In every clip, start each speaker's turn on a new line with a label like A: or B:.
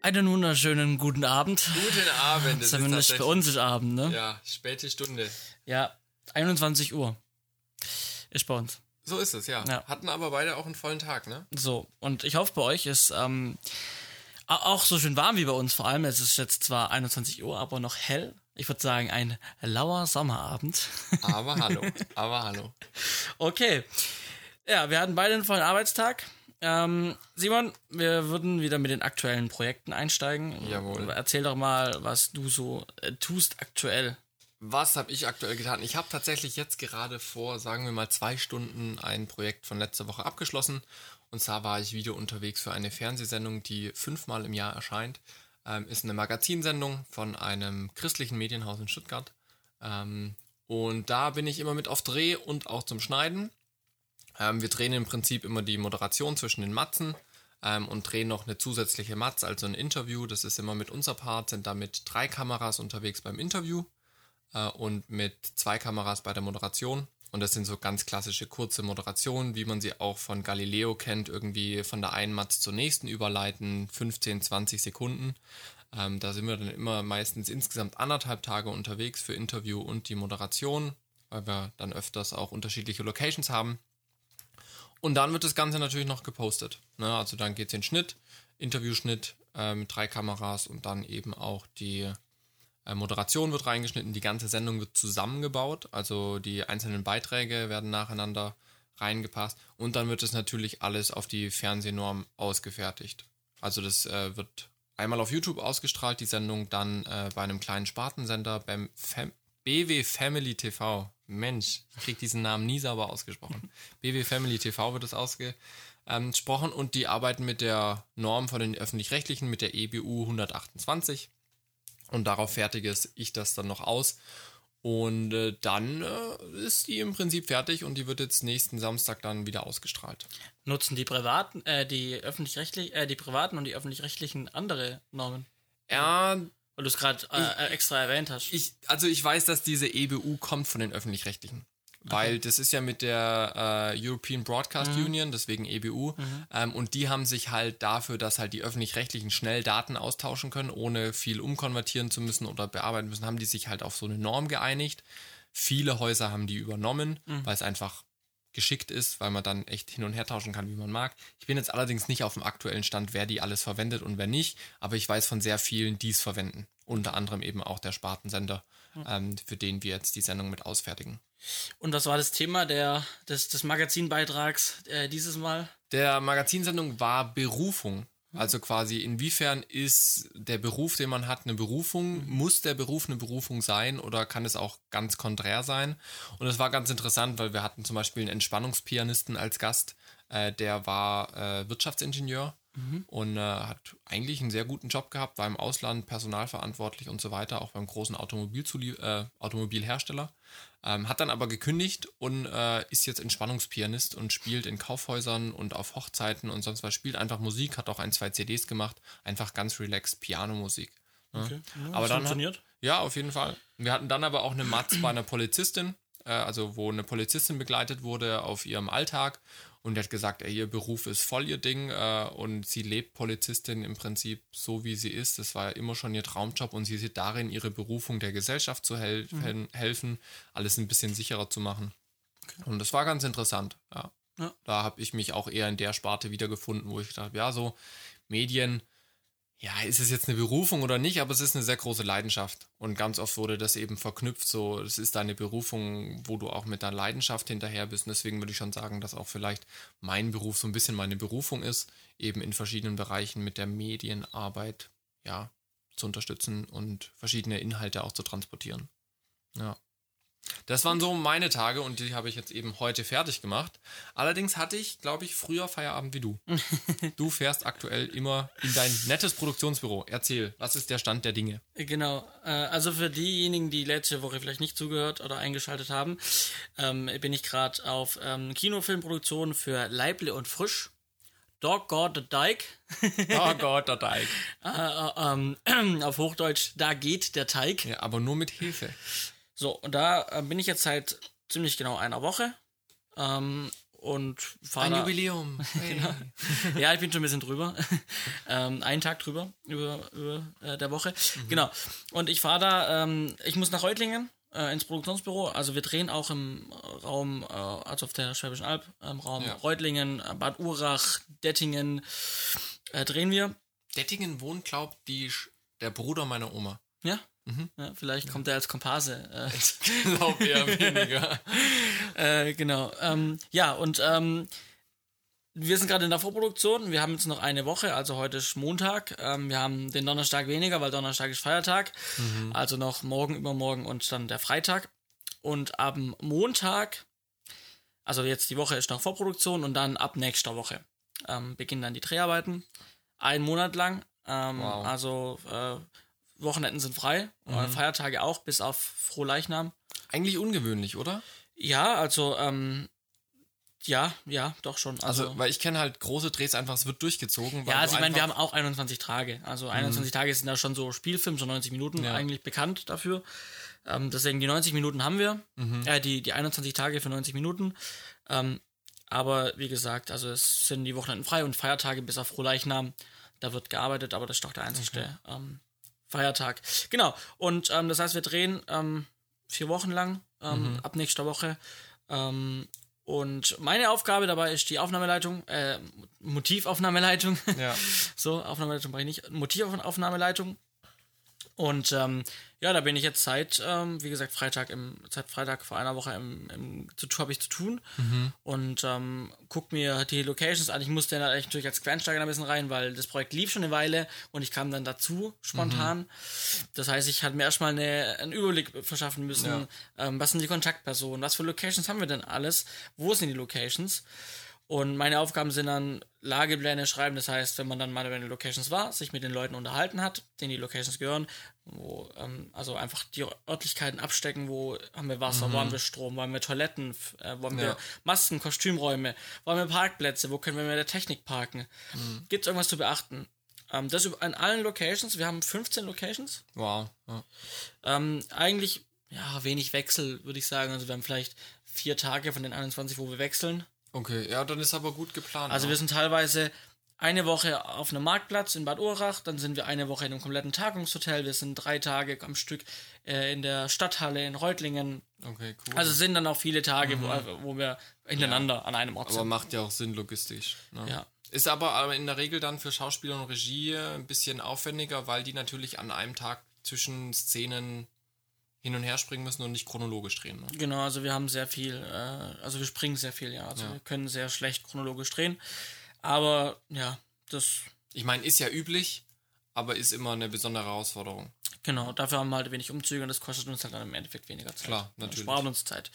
A: Einen wunderschönen guten Abend.
B: Guten Abend.
A: Das Zumindest ist bei uns ist Abend, ne?
B: Ja, späte Stunde.
A: Ja, 21 Uhr ist bei uns.
B: So ist es, ja. ja. Hatten aber beide auch einen vollen Tag, ne?
A: So, und ich hoffe, bei euch ist ähm, auch so schön warm wie bei uns. Vor allem, es ist jetzt zwar 21 Uhr, aber noch hell. Ich würde sagen, ein lauer Sommerabend.
B: Aber hallo, aber hallo.
A: Okay. Ja, wir hatten beide einen vollen Arbeitstag. Ähm, Simon, wir würden wieder mit den aktuellen Projekten einsteigen.
B: Jawohl.
A: Erzähl doch mal, was du so äh, tust aktuell.
B: Was habe ich aktuell getan? Ich habe tatsächlich jetzt gerade vor, sagen wir mal, zwei Stunden ein Projekt von letzter Woche abgeschlossen. Und zwar war ich wieder unterwegs für eine Fernsehsendung, die fünfmal im Jahr erscheint. Ähm, ist eine Magazinsendung von einem christlichen Medienhaus in Stuttgart. Ähm, und da bin ich immer mit auf Dreh und auch zum Schneiden. Ähm, wir drehen im Prinzip immer die Moderation zwischen den Matzen ähm, und drehen noch eine zusätzliche Matz, also ein Interview. Das ist immer mit unser Part, sind da mit drei Kameras unterwegs beim Interview äh, und mit zwei Kameras bei der Moderation. Und das sind so ganz klassische kurze Moderationen, wie man sie auch von Galileo kennt, irgendwie von der einen Matz zur nächsten überleiten, 15, 20 Sekunden. Ähm, da sind wir dann immer meistens insgesamt anderthalb Tage unterwegs für Interview und die Moderation, weil wir dann öfters auch unterschiedliche Locations haben. Und dann wird das Ganze natürlich noch gepostet. Ne? Also dann geht es in Schnitt, Interviewschnitt äh, mit drei Kameras und dann eben auch die äh, Moderation wird reingeschnitten, die ganze Sendung wird zusammengebaut. Also die einzelnen Beiträge werden nacheinander reingepasst und dann wird es natürlich alles auf die Fernsehnorm ausgefertigt. Also das äh, wird einmal auf YouTube ausgestrahlt, die Sendung dann äh, bei einem kleinen Spartensender beim Fam BW Family TV. Mensch, ich krieg diesen Namen nie sauber ausgesprochen. BW Family TV wird es ausgesprochen und die arbeiten mit der Norm von den öffentlich-rechtlichen, mit der EBU 128 und darauf fertige ich das dann noch aus und äh, dann äh, ist die im Prinzip fertig und die wird jetzt nächsten Samstag dann wieder ausgestrahlt.
A: Nutzen die privaten, äh, die öffentlich-rechtlichen, äh, die privaten und die öffentlich-rechtlichen andere Normen?
B: Ja,
A: weil du es gerade äh, extra erwähnt hast.
B: Ich, also ich weiß, dass diese EBU kommt von den öffentlich-rechtlichen. Weil okay. das ist ja mit der äh, European Broadcast mhm. Union, deswegen EBU. Mhm. Ähm, und die haben sich halt dafür, dass halt die öffentlich-rechtlichen schnell Daten austauschen können, ohne viel umkonvertieren zu müssen oder bearbeiten müssen, haben die sich halt auf so eine Norm geeinigt. Viele Häuser haben die übernommen, mhm. weil es einfach geschickt ist, weil man dann echt hin und her tauschen kann, wie man mag. Ich bin jetzt allerdings nicht auf dem aktuellen Stand, wer die alles verwendet und wer nicht, aber ich weiß von sehr vielen, die es verwenden. Unter anderem eben auch der Spartensender, ähm, für den wir jetzt die Sendung mit ausfertigen.
A: Und was war das Thema der, des, des Magazinbeitrags äh, dieses Mal?
B: Der Magazinsendung war Berufung. Also quasi, inwiefern ist der Beruf, den man hat, eine Berufung? Muss der Beruf eine Berufung sein oder kann es auch ganz konträr sein? Und es war ganz interessant, weil wir hatten zum Beispiel einen Entspannungspianisten als Gast, äh, der war äh, Wirtschaftsingenieur mhm. und äh, hat eigentlich einen sehr guten Job gehabt, war im Ausland personalverantwortlich und so weiter, auch beim großen Automobilzulie äh, Automobilhersteller. Ähm, hat dann aber gekündigt und äh, ist jetzt Entspannungspianist und spielt in Kaufhäusern und auf Hochzeiten und sonst was. Spielt einfach Musik, hat auch ein, zwei CDs gemacht. Einfach ganz relaxed Pianomusik.
A: Ne? Okay. Ja,
B: aber dann funktioniert? Hat, ja, auf jeden Fall. Wir hatten dann aber auch eine Matz bei einer Polizistin, äh, also wo eine Polizistin begleitet wurde auf ihrem Alltag und er hat gesagt, ey, ihr Beruf ist voll ihr Ding äh, und sie lebt Polizistin im Prinzip so, wie sie ist. Das war ja immer schon ihr Traumjob und sie sieht darin ihre Berufung der Gesellschaft zu hel mhm. helfen, alles ein bisschen sicherer zu machen. Okay. Und das war ganz interessant. Ja. ja. Da habe ich mich auch eher in der Sparte wiedergefunden, wo ich dachte, ja, so Medien ja, ist es jetzt eine Berufung oder nicht, aber es ist eine sehr große Leidenschaft. Und ganz oft wurde das eben verknüpft, so, es ist deine Berufung, wo du auch mit deiner Leidenschaft hinterher bist. Und deswegen würde ich schon sagen, dass auch vielleicht mein Beruf so ein bisschen meine Berufung ist, eben in verschiedenen Bereichen mit der Medienarbeit, ja, zu unterstützen und verschiedene Inhalte auch zu transportieren. Ja. Das waren so meine Tage und die habe ich jetzt eben heute fertig gemacht. Allerdings hatte ich, glaube ich, früher Feierabend wie du. du fährst aktuell immer in dein nettes Produktionsbüro. Erzähl, was ist der Stand der Dinge?
A: Genau, äh, also für diejenigen, die letzte Woche vielleicht nicht zugehört oder eingeschaltet haben, ähm, bin ich gerade auf ähm, Kinofilmproduktion für Leible und Frisch. Dog God the Dike.
B: Dog God the Dike.
A: äh, äh, ähm, auf Hochdeutsch, da geht der Teig.
B: Ja, aber nur mit Hefe.
A: So, und da äh, bin ich jetzt seit ziemlich genau einer Woche. Ähm, und fahre
B: Ein Jubiläum. Hey.
A: ja, ich bin schon ein bisschen drüber. ähm, einen Tag drüber, über, über äh, der Woche. Genau. Und ich fahre da, ähm, ich muss nach Reutlingen äh, ins Produktionsbüro. Also wir drehen auch im Raum, äh, also auf der Schwäbischen Alb, im Raum
B: Ja.
A: Reutlingen, äh, Bad Urach, Dettingen, äh, drehen wir.
B: Dettingen wohnt, glaubt die Sch- der Bruder meiner Oma.
A: Ja? Ja vielleicht kommt er als Komparse. Äh,
B: Glaub eher weniger.
A: Äh, genau. Ähm, ja, und ähm, wir sind gerade in der Vorproduktion. Wir haben jetzt noch eine Woche, also heute ist Montag. Ähm, wir haben den Donnerstag weniger, weil Donnerstag ist Feiertag. Also noch morgen, übermorgen und dann der Freitag. Und ab Montag, also jetzt die Woche ist noch Vorproduktion und dann ab nächster Woche ähm, beginnen dann die Dreharbeiten. Einen Monat lang. Ähm,
B: Wow.
A: Also äh, Wochenenden sind frei, äh, Feiertage auch, bis auf Frohleichnam.
B: Eigentlich ungewöhnlich, oder?
A: Ja, also, ähm, ja, ja, doch schon.
B: Also,
A: Also,
B: weil ich kenne halt große Drehs einfach, es wird durchgezogen.
A: ja, also ich meine, wir haben auch 21 Tage. Also 21 Tage sind ja schon so Spielfilm, so 90 Minuten
B: Ja.
A: eigentlich bekannt dafür. Ähm, deswegen die 90 Minuten haben wir.
B: Mhm.
A: Äh, die, die 21 Tage für 90 Minuten. Ähm, aber wie gesagt, also es sind die Wochenenden frei und Feiertage bis auf Frohleichnam. Da wird gearbeitet, aber das ist doch der einzigste ähm, Feiertag. Genau. Und ähm, das heißt, wir drehen ähm, vier Wochen lang, ähm, ab nächster Woche. Ähm, und meine Aufgabe dabei ist die Aufnahmeleitung, äh, Motivaufnahmeleitung.
B: Ja.
A: so, Aufnahmeleitung brauche ich nicht. Motivaufnahmeleitung. Und ähm, ja, da bin ich jetzt seit, ähm, wie gesagt, Freitag im, seit Freitag vor einer Woche im, im zu habe ich zu tun und ähm, guck mir die Locations an. Ich musste da echt natürlich als Quereinsteiger ein bisschen rein, weil das Projekt lief schon eine Weile und ich kam dann dazu spontan. Das heißt, ich hatte mir erstmal eine, einen Überblick verschaffen müssen,
B: Ja.
A: ähm, was sind die Kontaktpersonen, was für Locations haben wir denn alles, wo sind die Locations? Und meine Aufgaben sind dann Lagepläne schreiben. Das heißt, wenn man dann mal bei den Locations war, sich mit den Leuten unterhalten hat, denen die Locations gehören, wo, ähm, also einfach die Örtlichkeiten abstecken, wo haben wir Wasser, wo haben wir Strom, wo haben wir Toiletten, äh, wo haben wir
B: Ja.
A: Masken, Kostümräume, wo haben wir Parkplätze, wo können wir mit der Technik parken. Gibt es irgendwas zu beachten? Ähm, das an allen Locations. Wir haben 15 Locations.
B: Wow. Ja.
A: Ähm, eigentlich, ja, wenig Wechsel, würde ich sagen. Also wir haben vielleicht vier Tage von den 21, wo wir wechseln.
B: Okay, ja, dann ist aber gut geplant.
A: Also
B: ja.
A: wir sind teilweise eine Woche auf einem Marktplatz in Bad Urach, dann sind wir eine Woche in einem kompletten Tagungshotel, wir sind drei Tage am Stück äh, in der Stadthalle in Reutlingen.
B: Okay, cool.
A: Also es sind dann auch viele Tage, wo, wo wir hintereinander an einem Ort
B: aber
A: sind.
B: macht ja auch Sinn logistisch. Ne?
A: Ja.
B: Ist aber, aber in der Regel dann für Schauspieler und Regie ein bisschen aufwendiger, weil die natürlich an einem Tag zwischen Szenen hin und her springen müssen und nicht chronologisch drehen. Ne?
A: Genau, also wir haben sehr viel, äh, also wir springen sehr viel, ja. Also wir können sehr schlecht chronologisch drehen. Aber ja, das,
B: Ich meine, ist ja üblich, aber ist immer eine besondere Herausforderung.
A: genau, dafür haben wir halt wenig Umzüge und das kostet uns halt dann im Endeffekt weniger Zeit.
B: Klar,
A: Ja,
B: natürlich.
A: Spart uns Zeit.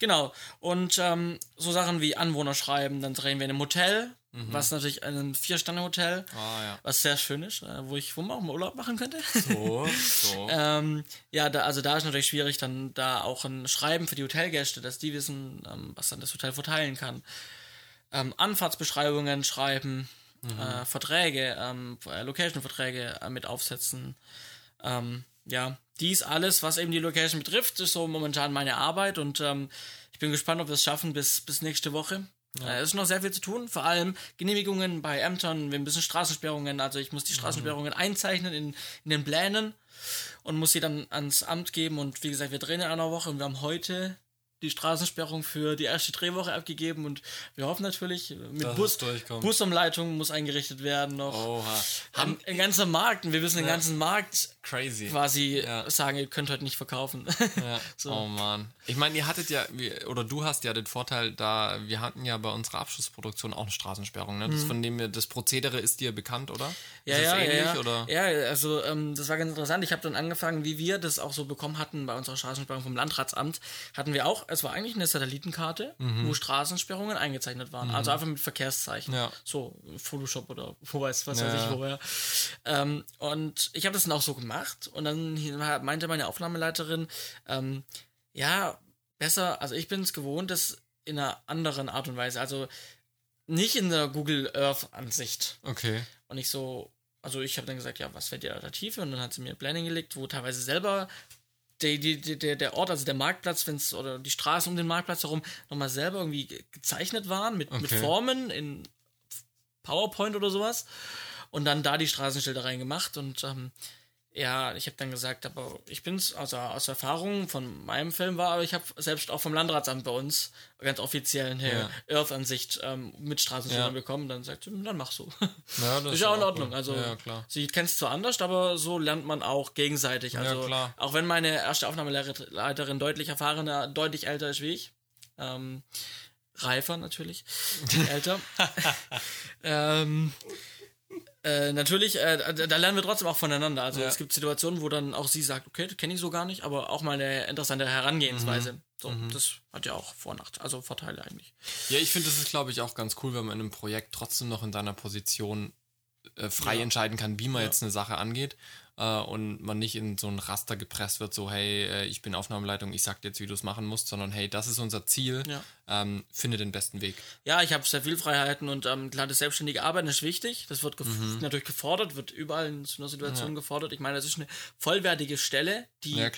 A: Genau. Und ähm, so Sachen wie Anwohner schreiben, dann drehen wir in einem Hotel, was natürlich ein Vier-Sterne-Hotel,
B: Ah ja.
A: was sehr schön ist, äh, wo ich, wo man auch mal Urlaub machen könnte.
B: So, so.
A: ähm, ja, da, also da ist natürlich schwierig, dann da auch ein Schreiben für die Hotelgäste, dass die wissen, ähm, was dann das Hotel verteilen kann. Ähm, Anfahrtsbeschreibungen schreiben, äh, Verträge, ähm, äh, Location-Verträge äh, mit aufsetzen. Ähm, ja, dies alles, was eben die Location betrifft, ist so momentan meine Arbeit und ähm, ich bin gespannt, ob wir es schaffen bis, bis nächste Woche. Äh, Es ist noch sehr viel zu tun, vor allem Genehmigungen bei Ämtern, wir bisschen Straßensperrungen, also ich muss die Straßensperrungen einzeichnen in, in den Plänen und muss sie dann ans Amt geben und wie gesagt, wir drehen in einer Woche und wir haben heute die Straßensperrung für die erste Drehwoche abgegeben und wir hoffen natürlich, mit
B: Dass
A: Bus. Busumleitung muss eingerichtet werden noch.
B: Oha.
A: Haben ein ganzer Markt und wir müssen den ganzen Markt
B: Crazy.
A: quasi
B: Ja.
A: sagen, ihr könnt heute nicht verkaufen.
B: Ja.
A: So.
B: Oh Mann. Ich meine, ihr hattet ja, oder du hast ja den Vorteil, da wir hatten ja bei unserer Abschlussproduktion auch eine Straßensperrung. Ne? Das, von dem wir, das Prozedere ist dir bekannt, oder?
A: Mhm. Ja,
B: ist
A: ja,
B: das ähnlich,
A: ja, ja.
B: Oder?
A: ja, also ähm, das war ganz interessant. Ich habe dann angefangen, wie wir das auch so bekommen hatten bei unserer Straßensperrung vom Landratsamt, hatten wir auch, es war eigentlich eine Satellitenkarte, wo Straßensperrungen eingezeichnet waren. Also einfach mit Verkehrszeichen.
B: Ja.
A: So Photoshop oder wo weiß, was
B: Ja.
A: weiß ich woher. Ähm, und ich habe das dann auch so gemacht und dann meinte meine Aufnahmeleiterin, ähm, ja, besser, also ich bin es gewohnt, das in einer anderen Art und Weise, also nicht in der Google Earth Ansicht.
B: Okay.
A: Und ich so, also ich habe dann gesagt, ja, was wäre die Alternative? Und dann hat sie mir Pläne gelegt, wo teilweise selber die, der, der Ort, also der Marktplatz, wenn's, oder die Straßen um den Marktplatz herum nochmal selber irgendwie ge- gezeichnet waren mit, mit
B: Okay.
A: Formen in PowerPoint oder sowas. Und dann da die Straßenschilder reingemacht und ähm, ja, ich habe dann gesagt, aber ich bin's, also aus Erfahrung von meinem Film war, aber ich habe selbst auch vom Landratsamt bei uns ganz offiziell eine Earth-Ansicht ähm, mit Straßenschildern
B: Ja.
A: bekommen. Dann sagt sie, dann mach so.
B: Ja,
A: Das ist ja auch in Ordnung. Also,
B: Ja, klar.
A: sie kennt es zwar anders, aber so lernt man auch gegenseitig. Also,
B: klar.
A: auch wenn meine erste Aufnahmeleiterin deutlich erfahrener, deutlich älter ist wie ich, ähm, reifer natürlich, älter, ähm, äh, natürlich, äh, da lernen wir trotzdem auch voneinander. Also
B: Ja.
A: es gibt Situationen, wo dann auch sie sagt, okay, das kenne ich so gar nicht, aber auch mal eine interessante Herangehensweise.
B: Mhm.
A: So, das hat ja auch Vor- und Nach- also Vorteile eigentlich.
B: Ja, ich finde, das ist, glaube ich, auch ganz cool, wenn man in einem Projekt trotzdem noch in deiner Position äh, frei
A: Ja.
B: entscheiden kann, wie man jetzt eine Sache angeht äh, und man nicht in so ein Raster gepresst wird, so, hey, äh, ich bin Aufnahmeleitung, ich sag dir jetzt, wie du es machen musst, sondern hey, das ist unser Ziel,
A: Ja.
B: ähm, finde den besten Weg.
A: Ja, ich habe sehr viel Freiheiten und ähm, klar, das selbstständige Arbeiten ist wichtig. Das wird gef
B: Mhm.
A: natürlich gefordert, wird überall in so einer Situation gefordert. Ich meine, das ist eine vollwertige Stelle, die,
B: Ja,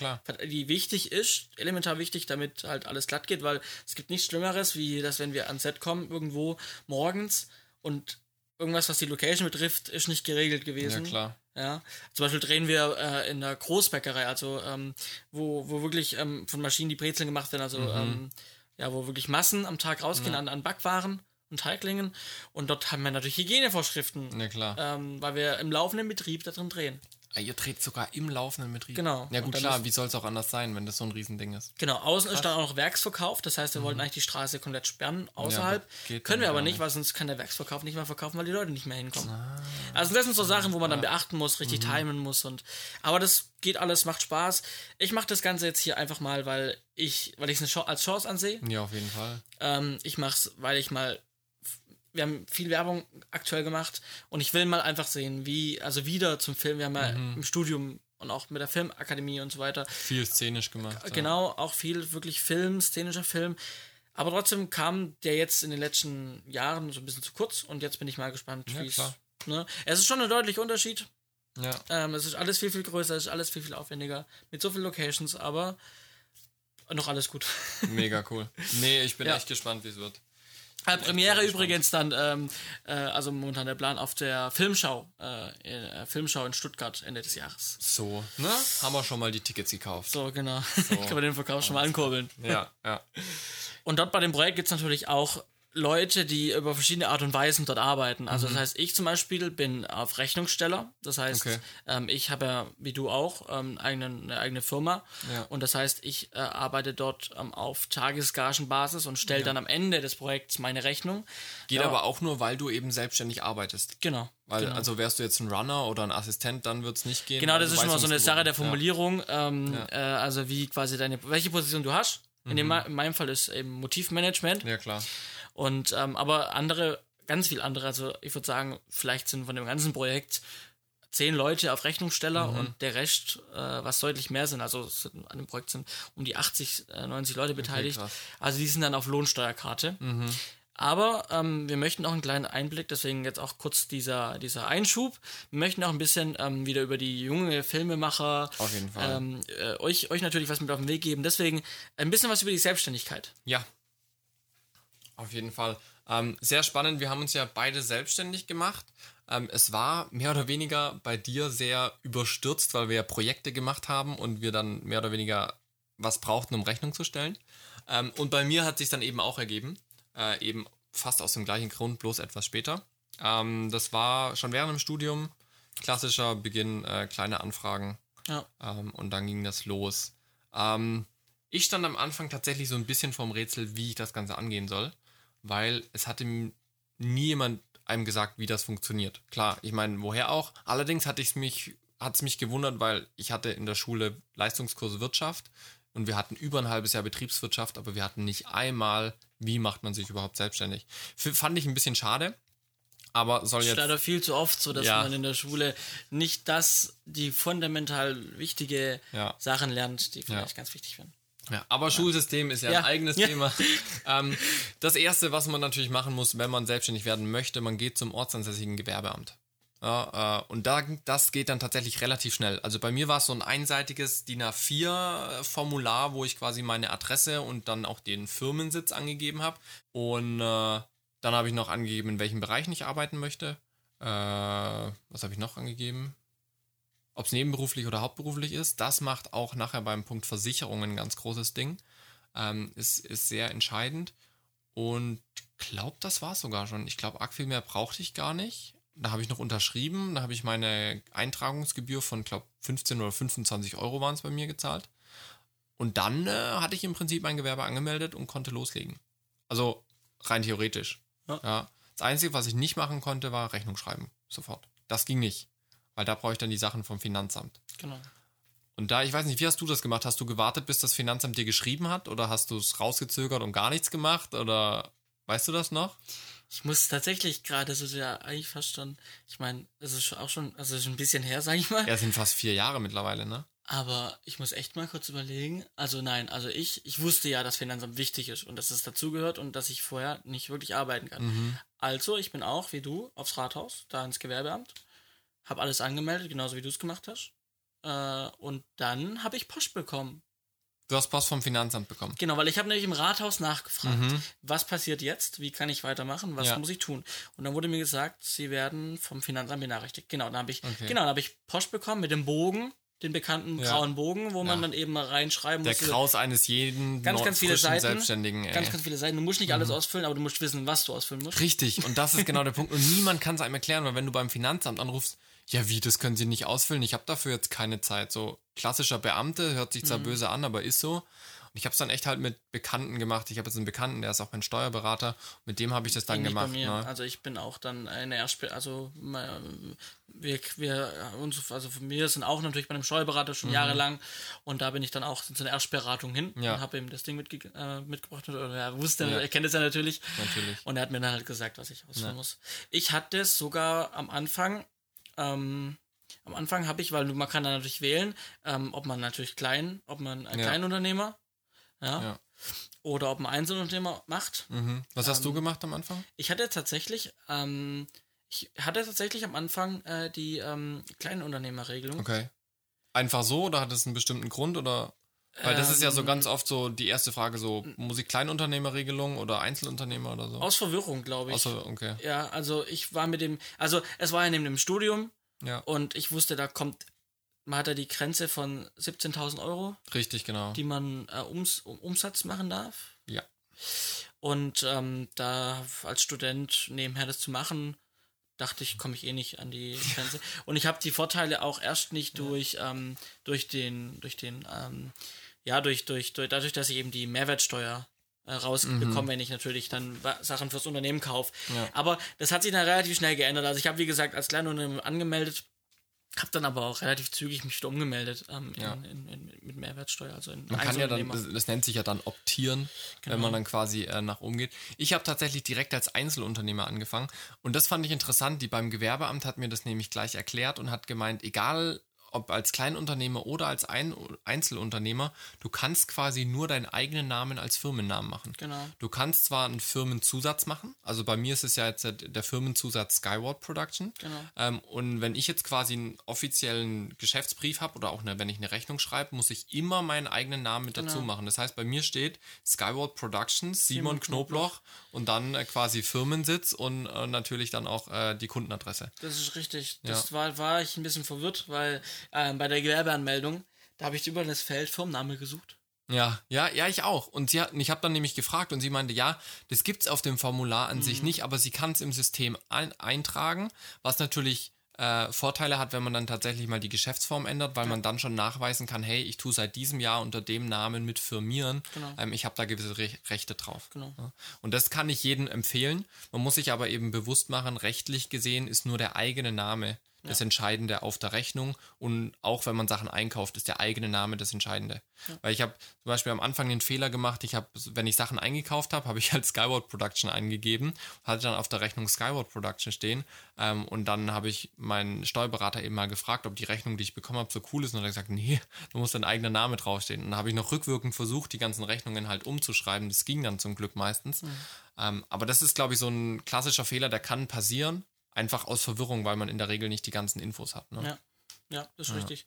A: die wichtig ist, elementar wichtig, damit halt alles glatt geht, weil es gibt nichts Schlimmeres, wie das, wenn wir ans Set kommen, irgendwo morgens und irgendwas, was die Location betrifft, ist nicht geregelt
B: Ja,
A: gewesen.
B: klar.
A: Ja, zum Beispiel drehen wir äh, in der Großbäckerei, also ähm, wo, wo wirklich ähm, von Maschinen die Brezeln gemacht werden, also
B: Mhm.
A: ähm, ja, wo wirklich Massen am Tag rausgehen an, an Backwaren und Teiglingen. Und dort haben wir natürlich Hygienevorschriften,
B: Ja, klar.
A: ähm, weil wir im laufenden Betrieb da drin drehen.
B: Ah, ihr dreht sogar im laufenden Betrieb.
A: Genau.
B: Ja, gut, klar, wie soll es auch anders sein, wenn das so ein Riesending ist?
A: Genau, außen ist dann auch noch Werksverkauf, das heißt, wir wollten eigentlich die Straße komplett sperren, außerhalb.
B: geht
A: Können wir aber nicht, weil sonst kann der Werksverkauf nicht mehr verkaufen, weil die Leute nicht mehr hinkommen. Also das sind so Sachen, wo man dann beachten muss, richtig timen muss und aber das geht alles, macht Spaß. Ich mache das Ganze jetzt hier einfach mal, weil ich, weil ich es als Chance ansehe.
B: Ja, auf jeden Fall.
A: Ähm, ich mache es, weil ich mal wir haben viel Werbung aktuell gemacht und ich will mal einfach sehen, wie, also wieder zum Film, wir haben ja im Studium und auch mit der Filmakademie und so weiter,
B: Viel szenisch gemacht. ja.
A: genau, auch viel wirklich Film, szenischer Film. Aber trotzdem kam der jetzt in den letzten Jahren so ein bisschen zu kurz und jetzt bin ich mal gespannt,
B: Ja,
A: wie es. Ne? Es ist schon ein deutlicher Unterschied.
B: Ja.
A: Ähm, es ist alles viel, viel größer, es ist alles viel, viel aufwendiger, mit so vielen Locations, aber noch alles gut.
B: Mega cool. Nee, ich bin
A: Ja.
B: echt gespannt, wie es wird.
A: Äh, Premiere übrigens dann, ähm, äh, also momentan der Plan auf der Filmschau, äh, äh, Filmschau in Stuttgart Ende des Jahres.
B: So, ne? Haben wir schon mal die Tickets gekauft.
A: So, genau. Kann man den Verkauf schon mal ankurbeln.
B: Ja, ja.
A: Und dort bei dem Projekt gibt es natürlich auch Leute, die über verschiedene Art und Weisen dort arbeiten. Also das heißt, ich zum Beispiel bin auf Rechnungssteller. Das heißt,
B: Okay.
A: ähm, ich habe ja, wie du auch, ähm, eigenen, eine eigene Firma.
B: Ja.
A: Und das heißt, ich äh, arbeite dort ähm, auf Tagesgagenbasis und stelle dann am Ende des Projekts meine Rechnung.
B: Geht
A: Ja.
B: aber auch nur, weil du eben selbstständig arbeitest.
A: Genau.
B: Weil,
A: genau.
B: also wärst du jetzt ein Runner oder ein Assistent, dann wird es nicht gehen.
A: Genau, das ist immer
B: weißt,
A: so eine Sache der
B: Ja.
A: Formulierung. Ähm, äh, also wie quasi deine, welche Position du hast. In, dem, in meinem Fall ist eben Motivmanagement.
B: Ja, klar.
A: Und ähm, aber andere, ganz viel andere, also ich würde sagen, vielleicht sind von dem ganzen Projekt zehn Leute auf Rechnungssteller
B: Mhm.
A: und der Rest, äh, was deutlich mehr sind, also sind, an dem Projekt sind um die 80, äh, 90 Leute beteiligt.
B: krass.
A: also die sind dann auf Lohnsteuerkarte. Aber ähm, wir möchten auch einen kleinen Einblick, deswegen jetzt auch kurz dieser, dieser Einschub. Wir möchten auch ein bisschen ähm, wieder über die junge Filmemacher
B: Auf jeden Fall.
A: Ähm, äh, euch, euch natürlich was mit auf den Weg geben. Deswegen ein bisschen was über die Selbstständigkeit.
B: Ja. Auf jeden Fall. Ähm, sehr spannend. Wir haben uns ja beide selbstständig gemacht. Ähm, es war mehr oder weniger bei dir sehr überstürzt, weil wir ja Projekte gemacht haben und wir dann mehr oder weniger was brauchten, um Rechnung zu stellen. Ähm, und bei mir hat sich dann eben auch ergeben, äh, eben fast aus dem gleichen Grund, bloß etwas später. Ähm, das war schon während dem Studium, klassischer Beginn, äh, kleine Anfragen,
A: Ja.
B: ähm, und dann ging das los. Ähm, ich stand am Anfang tatsächlich so ein bisschen vorm Rätsel, wie ich das Ganze angehen soll, weil es hatte nie jemand einem gesagt, wie das funktioniert. Klar, ich meine, woher auch. Allerdings hatte ich mich, hat es mich gewundert, weil ich hatte in der Schule Leistungskurs Wirtschaft und wir hatten über ein halbes Jahr Betriebswirtschaft, aber wir hatten nicht einmal, wie macht man sich überhaupt selbstständig. F fand ich ein bisschen schade, aber soll
A: ist
B: jetzt
A: leider viel zu oft so, dass
B: Ja.
A: man in der Schule nicht das, die fundamental wichtige
B: Ja.
A: Sachen lernt, die vielleicht ganz wichtig sind.
B: Ja, aber Schulsystem ist ja,
A: Ja.
B: ein eigenes
A: Ja.
B: Thema. ähm, das erste, was man natürlich machen muss, wenn man selbstständig werden möchte, man geht zum ortsansässigen Gewerbeamt. Ja, äh, und da, das geht dann tatsächlich relativ schnell. Also bei mir war es so ein einseitiges DIN A4-Formular, wo ich quasi meine Adresse und dann auch den Firmensitz angegeben habe. Und äh, dann habe ich noch angegeben, in welchem Bereich ich arbeiten möchte. Äh, was habe ich noch angegeben? Ob es nebenberuflich oder hauptberuflich ist. Das macht auch nachher beim Punkt Versicherungen ein ganz großes Ding. Ähm, ist, ist sehr entscheidend. Und glaube, das war es sogar schon. Ich glaube, arg viel mehr brauchte ich gar nicht. Da habe ich noch unterschrieben. Da habe ich meine Eintragungsgebühr von, glaube 15 oder 25 Euro waren es bei mir gezahlt. Und dann äh, hatte ich im Prinzip mein Gewerbe angemeldet und konnte loslegen. Also rein theoretisch. Ja. ja. Das Einzige, was ich nicht machen konnte, war Rechnung schreiben. Sofort. Das ging nicht. Weil da brauche ich dann die Sachen vom Finanzamt.
A: Genau.
B: Und da, ich weiß nicht, wie hast du das gemacht? Hast du gewartet, bis das Finanzamt dir geschrieben hat? Oder hast du es rausgezögert und gar nichts gemacht? Oder weißt du das noch?
A: Ich muss tatsächlich gerade, das ist ja eigentlich fast schon, ich meine, es ist auch schon, also ist ein bisschen her, sag ich mal.
B: Ja, es sind fast vier Jahre mittlerweile, ne?
A: Aber ich muss echt mal kurz überlegen. Also nein, also ich, ich wusste ja, dass Finanzamt wichtig ist und dass es dazugehört und dass ich vorher nicht wirklich arbeiten kann. Mhm. Also ich bin auch, wie du, aufs Rathaus, da ins Gewerbeamt, habe alles angemeldet, genauso wie du es gemacht hast. Äh, und dann habe ich Post bekommen.
B: Du hast Post vom Finanzamt bekommen.
A: Genau, weil ich habe nämlich im Rathaus nachgefragt, mhm. was passiert jetzt, wie kann ich weitermachen, was ja. muss ich tun? Und dann wurde mir gesagt, sie werden vom Finanzamt benachrichtigt. Genau, dann habe ich, okay. genau, dann ich Post bekommen mit dem Bogen, den bekannten ja. grauen Bogen, wo man ja. dann eben mal reinschreiben
B: muss. Der Kraus eines jeden
A: ganz, ganz viele Seiten,
B: Selbstständigen. Ey.
A: Ganz, ganz viele Seiten. Du musst nicht mhm. alles ausfüllen, aber du musst wissen, was du ausfüllen musst.
B: Richtig, und das ist genau der Punkt. Und niemand kann es einem erklären, weil wenn du beim Finanzamt anrufst, ja, wie, das können Sie nicht ausfüllen, ich habe dafür jetzt keine Zeit. So klassischer Beamte, hört sich zwar mhm. böse an, aber ist so. Und ich habe es dann echt halt mit Bekannten gemacht. Ich habe jetzt einen Bekannten, der ist auch mein Steuerberater. Mit dem habe ich das dann Ähnlich gemacht. Ne?
A: Also ich bin auch dann eine Erstbe also wir, wir uns, also mir sind auch natürlich bei einem Steuerberater schon mhm. jahrelang und da bin ich dann auch zu einer Erstberatung hin ja. und habe ihm das Ding mitge äh, mitgebracht oder er wusste, ja. er kennt es ja natürlich.
B: Natürlich.
A: Und er hat mir dann halt gesagt, was ich ausführen ja. muss. Ich hatte es sogar am Anfang ähm, am Anfang habe ich, weil man kann dann natürlich wählen, ähm, ob man natürlich klein, ob man ein ja. Kleinunternehmer, ja, ja, oder ob man Einzelunternehmer macht.
B: Mhm. Was hast ähm, du gemacht am Anfang?
A: Ich hatte tatsächlich, ähm, ich hatte tatsächlich am Anfang äh, die ähm, Kleinunternehmerregelung.
B: Okay. Einfach so oder hat es einen bestimmten Grund oder? Weil das ist ja so ganz ähm, oft so die erste Frage, so muss ich Kleinunternehmerregelung oder Einzelunternehmer oder so?
A: Aus Verwirrung, glaube ich.
B: Aus, okay.
A: Ja, also ich war mit dem, also es war ja neben dem Studium
B: ja.
A: und ich wusste, da kommt, man hat da die Grenze von 17.000 Euro.
B: Richtig, genau.
A: Die man äh, ums, um, Umsatz machen darf.
B: Ja.
A: Und ähm, da als Student nebenher das zu machen, dachte ich, komme ich eh nicht an die Grenze. Und ich habe die Vorteile auch erst nicht durch, ähm, durch den, durch den, ähm, ja, durch, durch, durch, dadurch, dass ich eben die Mehrwertsteuer äh, rausbekomme, mhm. wenn ich natürlich dann Sachen fürs Unternehmen kaufe.
B: Ja.
A: Aber das hat sich dann relativ schnell geändert. Also ich habe, wie gesagt, als Kleinunternehmen angemeldet, habe dann aber auch relativ zügig mich wieder umgemeldet ähm,
B: ja.
A: in, in, in, mit Mehrwertsteuer. Also
B: man kann ja dann, das, das, nennt sich ja dann optieren, genau. wenn man dann quasi äh, nach oben geht. Ich habe tatsächlich direkt als Einzelunternehmer angefangen und das fand ich interessant. Die beim Gewerbeamt hat mir das nämlich gleich erklärt und hat gemeint, egal ob als Kleinunternehmer oder als Ein Einzelunternehmer, du kannst quasi nur deinen eigenen Namen als Firmennamen machen.
A: Genau.
B: Du kannst zwar einen Firmenzusatz machen, also bei mir ist es ja jetzt der Firmenzusatz Skyward Production.
A: Genau.
B: Ähm, und wenn ich jetzt quasi einen offiziellen Geschäftsbrief habe oder auch eine, wenn ich eine Rechnung schreibe, muss ich immer meinen eigenen Namen mit genau. dazu machen. Das heißt, bei mir steht Skyward Productions, Simon, Simon Knobloch, Knobloch, und dann äh, quasi Firmensitz und äh, natürlich dann auch äh, die Kundenadresse.
A: Das ist richtig. Das ja. war, war ich ein bisschen verwirrt, weil ähm, bei der Gewerbeanmeldung, da habe ich über das Feld Firmenname gesucht.
B: Ja, ja, ja, ich auch. Und sie hat, ich habe dann nämlich gefragt und sie meinte, ja, das gibt es auf dem Formular an mhm. sich nicht, aber sie kann es im System ein, eintragen, was natürlich äh, Vorteile hat, wenn man dann tatsächlich mal die Geschäftsform ändert, weil ja. man dann schon nachweisen kann, hey, ich tue seit diesem Jahr unter dem Namen mit firmieren.
A: Genau.
B: Ähm, ich habe da gewisse Re Rechte drauf.
A: Genau.
B: Ja. Und das kann ich jedem empfehlen. Man muss sich aber eben bewusst machen, rechtlich gesehen ist nur der eigene Name das ja. Entscheidende auf der Rechnung. Und auch wenn man Sachen einkauft, ist der eigene Name das Entscheidende. Ja. Weil ich habe zum Beispiel am Anfang den Fehler gemacht, ich habe, wenn ich Sachen eingekauft habe, habe ich halt Skyward Production eingegeben, hatte dann auf der Rechnung Skyward Production stehen. Ähm, und dann habe ich meinen Steuerberater eben mal gefragt, ob die Rechnung, die ich bekommen habe, so cool ist. Und er hat gesagt, nee, da muss dein eigener Name draufstehen. Und dann habe ich noch rückwirkend versucht, die ganzen Rechnungen halt umzuschreiben. Das ging dann zum Glück meistens. Mhm. Ähm, aber das ist, glaube ich, so ein klassischer Fehler, der kann passieren Einfach aus Verwirrung, weil man in der Regel nicht die ganzen Infos hat. Ne?
A: Ja, ja, das ist ja. richtig.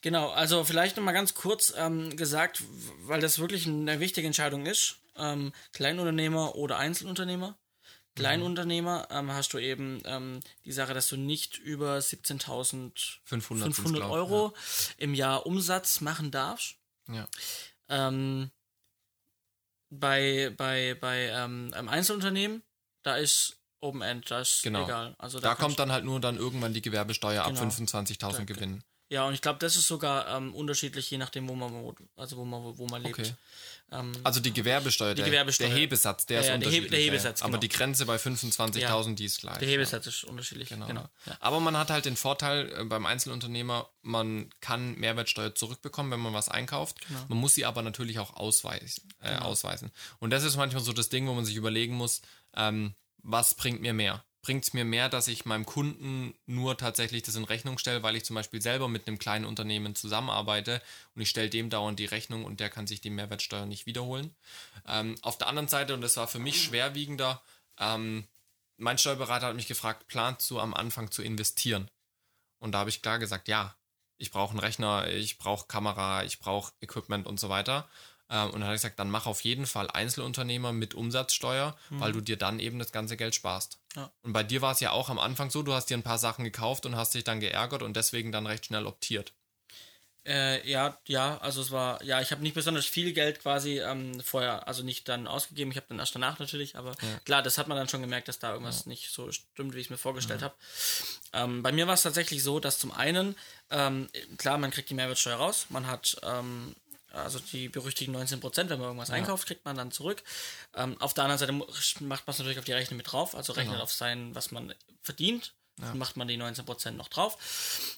A: Genau, also vielleicht nochmal ganz kurz ähm, gesagt, weil das wirklich eine wichtige Entscheidung ist. Ähm, Kleinunternehmer oder Einzelunternehmer. Kleinunternehmer ähm, hast du eben ähm, die Sache, dass du nicht über 17.500 Euro ja. im Jahr Umsatz machen darfst.
B: Ja.
A: Ähm, bei bei, bei ähm, einem Einzelunternehmen, da ist Open End, das ist genau. egal.
B: Also da, da kommt dann halt nur dann irgendwann die Gewerbesteuer genau. ab 25.000 Gewinn.
A: Ja, und ich glaube, das ist sogar ähm, unterschiedlich, je nachdem, wo man also wo man wo man lebt. Okay.
B: Ähm, also die Gewerbesteuer, die der, Gewerbesteuer. der Hebesatz, der ja, ist ja, unterschiedlich. Der, Hebesatz, genau. Aber die Grenze bei 25.000, ja. die ist gleich.
A: Der Hebesatz ist unterschiedlich, genau. genau.
B: Aber man hat halt den Vorteil äh, beim Einzelunternehmer, man kann Mehrwertsteuer zurückbekommen, wenn man was einkauft. Genau. Man muss sie aber natürlich auch ausweisen, äh, genau. ausweisen. Und das ist manchmal so das Ding, wo man sich überlegen muss, ähm, was bringt mir mehr? Bringt es mir mehr, dass ich meinem Kunden nur tatsächlich das in Rechnung stelle, weil ich zum Beispiel selber mit einem kleinen Unternehmen zusammenarbeite und ich stelle dem dauernd die Rechnung und der kann sich die Mehrwertsteuer nicht wiederholen. Ähm, auf der anderen Seite, und das war für mich schwerwiegender, ähm, mein Steuerberater hat mich gefragt, planst du am Anfang zu investieren? Und da habe ich klar gesagt, ja, ich brauche einen Rechner, ich brauche Kamera, ich brauche Equipment und so weiter. Ähm, und dann habe ich gesagt, dann mach auf jeden Fall Einzelunternehmer mit Umsatzsteuer, mhm. weil du dir dann eben das ganze Geld sparst. Ja. Und bei dir war es ja auch am Anfang so, du hast dir ein paar Sachen gekauft und hast dich dann geärgert und deswegen dann recht schnell optiert.
A: Äh, ja, ja, also es war, ja, ich habe nicht besonders viel Geld quasi ähm, vorher, also nicht dann ausgegeben, ich habe dann erst danach natürlich, aber ja. klar, das hat man dann schon gemerkt, dass da irgendwas ja. nicht so stimmt, wie ich es mir vorgestellt ja. habe. Ähm, bei mir war es tatsächlich so, dass zum einen, ähm, klar, man kriegt die Mehrwertsteuer raus, man hat ähm, also die berüchtigten 19 Prozent, wenn man irgendwas ja. einkauft, kriegt man dann zurück. Ähm, auf der anderen Seite macht man es natürlich auf die Rechnung mit drauf, also rechnet genau. auf sein, was man verdient. Ja. Dann macht man die 19 Prozent noch drauf.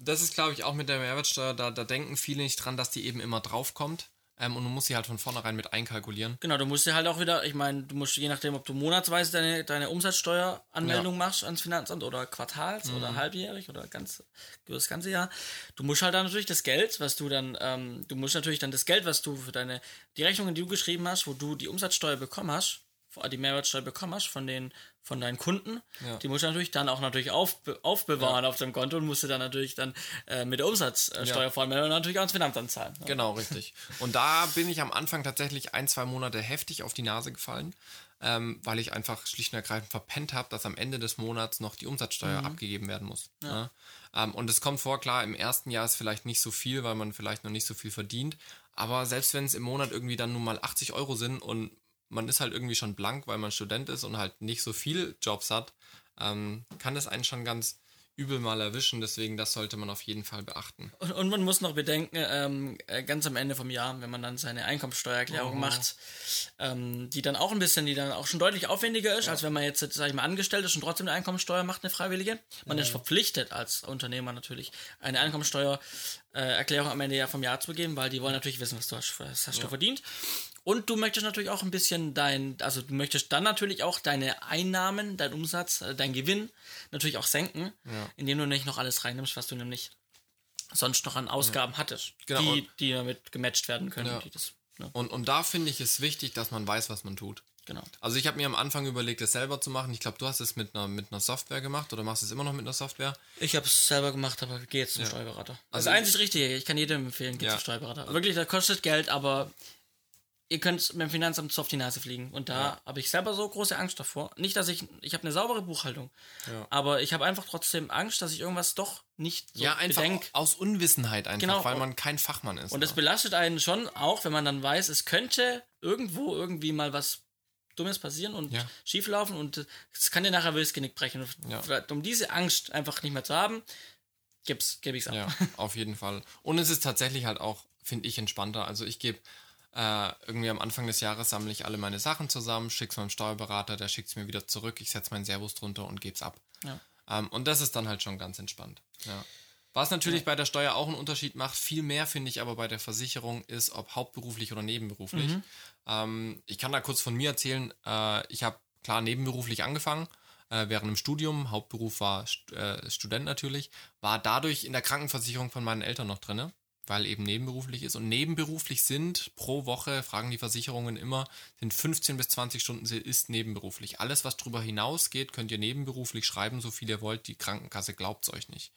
B: Das ist, glaube ich, auch mit der Mehrwertsteuer, da, da denken viele nicht dran, dass die eben immer drauf kommt. Ähm, und du musst sie halt von vornherein mit einkalkulieren.
A: Genau, du musst sie halt auch wieder, ich meine, du musst je nachdem, ob du monatsweise deine, deine Umsatzsteueranmeldung ja. machst ans Finanzamt oder quartals mhm. oder halbjährig oder ganz das ganze Jahr. Du musst halt dann natürlich das Geld, was du dann, ähm, du musst natürlich dann das Geld, was du für deine, die Rechnungen, die du geschrieben hast, wo du die Umsatzsteuer bekommen hast, die Mehrwertsteuer bekommen hast von den von deinen Kunden, ja. die musst du natürlich dann auch natürlich auf, aufbewahren ja. auf dem Konto und musst du dann natürlich dann äh, mit der Umsatzsteuer ja. voranmelden und natürlich auch ins Finanzamt zahlen.
B: Ja. Genau, richtig. Und da bin ich am Anfang tatsächlich ein, zwei Monate heftig auf die Nase gefallen, ähm, weil ich einfach schlicht und ergreifend verpennt habe, dass am Ende des Monats noch die Umsatzsteuer mhm. abgegeben werden muss. Ja. Ähm, und es kommt vor, klar, im ersten Jahr ist vielleicht nicht so viel, weil man vielleicht noch nicht so viel verdient. Aber selbst wenn es im Monat irgendwie dann nur mal 80 Euro sind und man ist halt irgendwie schon blank, weil man Student ist und halt nicht so viel Jobs hat, ähm, kann das einen schon ganz übel mal erwischen. Deswegen, das sollte man auf jeden Fall beachten.
A: Und, und man muss noch bedenken, ähm, äh, ganz am Ende vom Jahr, wenn man dann seine Einkommenssteuererklärung oh. macht, ähm, die dann auch ein bisschen, die dann auch schon deutlich aufwendiger ist, ja. als wenn man jetzt, sag ich mal, angestellt ist und trotzdem eine Einkommenssteuer macht, eine freiwillige. Man ja. ist verpflichtet als Unternehmer natürlich, eine Einkommenssteuererklärung am Ende vom Jahr zu geben, weil die wollen natürlich wissen, was du hast, was hast ja. du verdient. Und du möchtest natürlich auch ein bisschen dein, also du möchtest dann natürlich auch deine Einnahmen, dein Umsatz, äh, dein Gewinn natürlich auch senken, ja. indem du nicht noch alles reinnimmst, was du nämlich sonst noch an Ausgaben ja. hattest, genau. die, die damit gematcht werden können. Ja. Das,
B: ne? und, und da finde ich es wichtig, dass man weiß, was man tut.
A: Genau.
B: Also ich habe mir am Anfang überlegt, es selber zu machen. Ich glaube, du hast es mit einer, mit einer Software gemacht oder machst es immer noch mit einer Software?
A: Ich habe es selber gemacht, aber gehe jetzt zum ja. Steuerberater. Also das einzig Richtige. Ich kann jedem empfehlen, geht ja. zum Steuerberater. Wirklich, das kostet Geld, aber ihr könnt mit dem Finanzamt so auf die Nase fliegen. Und da ja. habe ich selber so große Angst davor. Nicht, dass ich, ich habe eine saubere Buchhaltung, ja. aber ich habe einfach trotzdem Angst, dass ich irgendwas doch nicht
B: so Ja, einfach bedenk. aus Unwissenheit einfach, genau. weil man kein Fachmann ist.
A: Und das belastet einen schon auch, wenn man dann weiß, es könnte irgendwo irgendwie mal was Dummes passieren und ja. schieflaufen und es kann dir nachher wildes Genick brechen. Um diese Angst einfach nicht mehr zu haben, gebe ich's ab.
B: Ja, auf jeden Fall. Und es ist tatsächlich halt auch, finde ich, entspannter. Also ich gebe äh, irgendwie am Anfang des Jahres sammle ich alle meine Sachen zusammen, schicke es meinem Steuerberater, der schickt es mir wieder zurück, ich setze meinen Servus drunter und gebe es ab. Ja. Ähm, und das ist dann halt schon ganz entspannt. Ja. Was natürlich ja. bei der Steuer auch einen Unterschied macht, viel mehr finde ich aber bei der Versicherung ist, ob hauptberuflich oder nebenberuflich. Mhm. Ähm, ich kann da kurz von mir erzählen, äh, ich habe klar nebenberuflich angefangen, äh, während dem Studium, Hauptberuf war St äh, Student natürlich, war dadurch in der Krankenversicherung von meinen Eltern noch drin. Weil eben nebenberuflich ist. Und nebenberuflich sind pro Woche, fragen die Versicherungen immer, sind 15 bis 20 Stunden ist nebenberuflich. Alles, was darüber hinausgeht, könnt ihr nebenberuflich schreiben, so viel ihr wollt. Die Krankenkasse glaubt es euch nicht.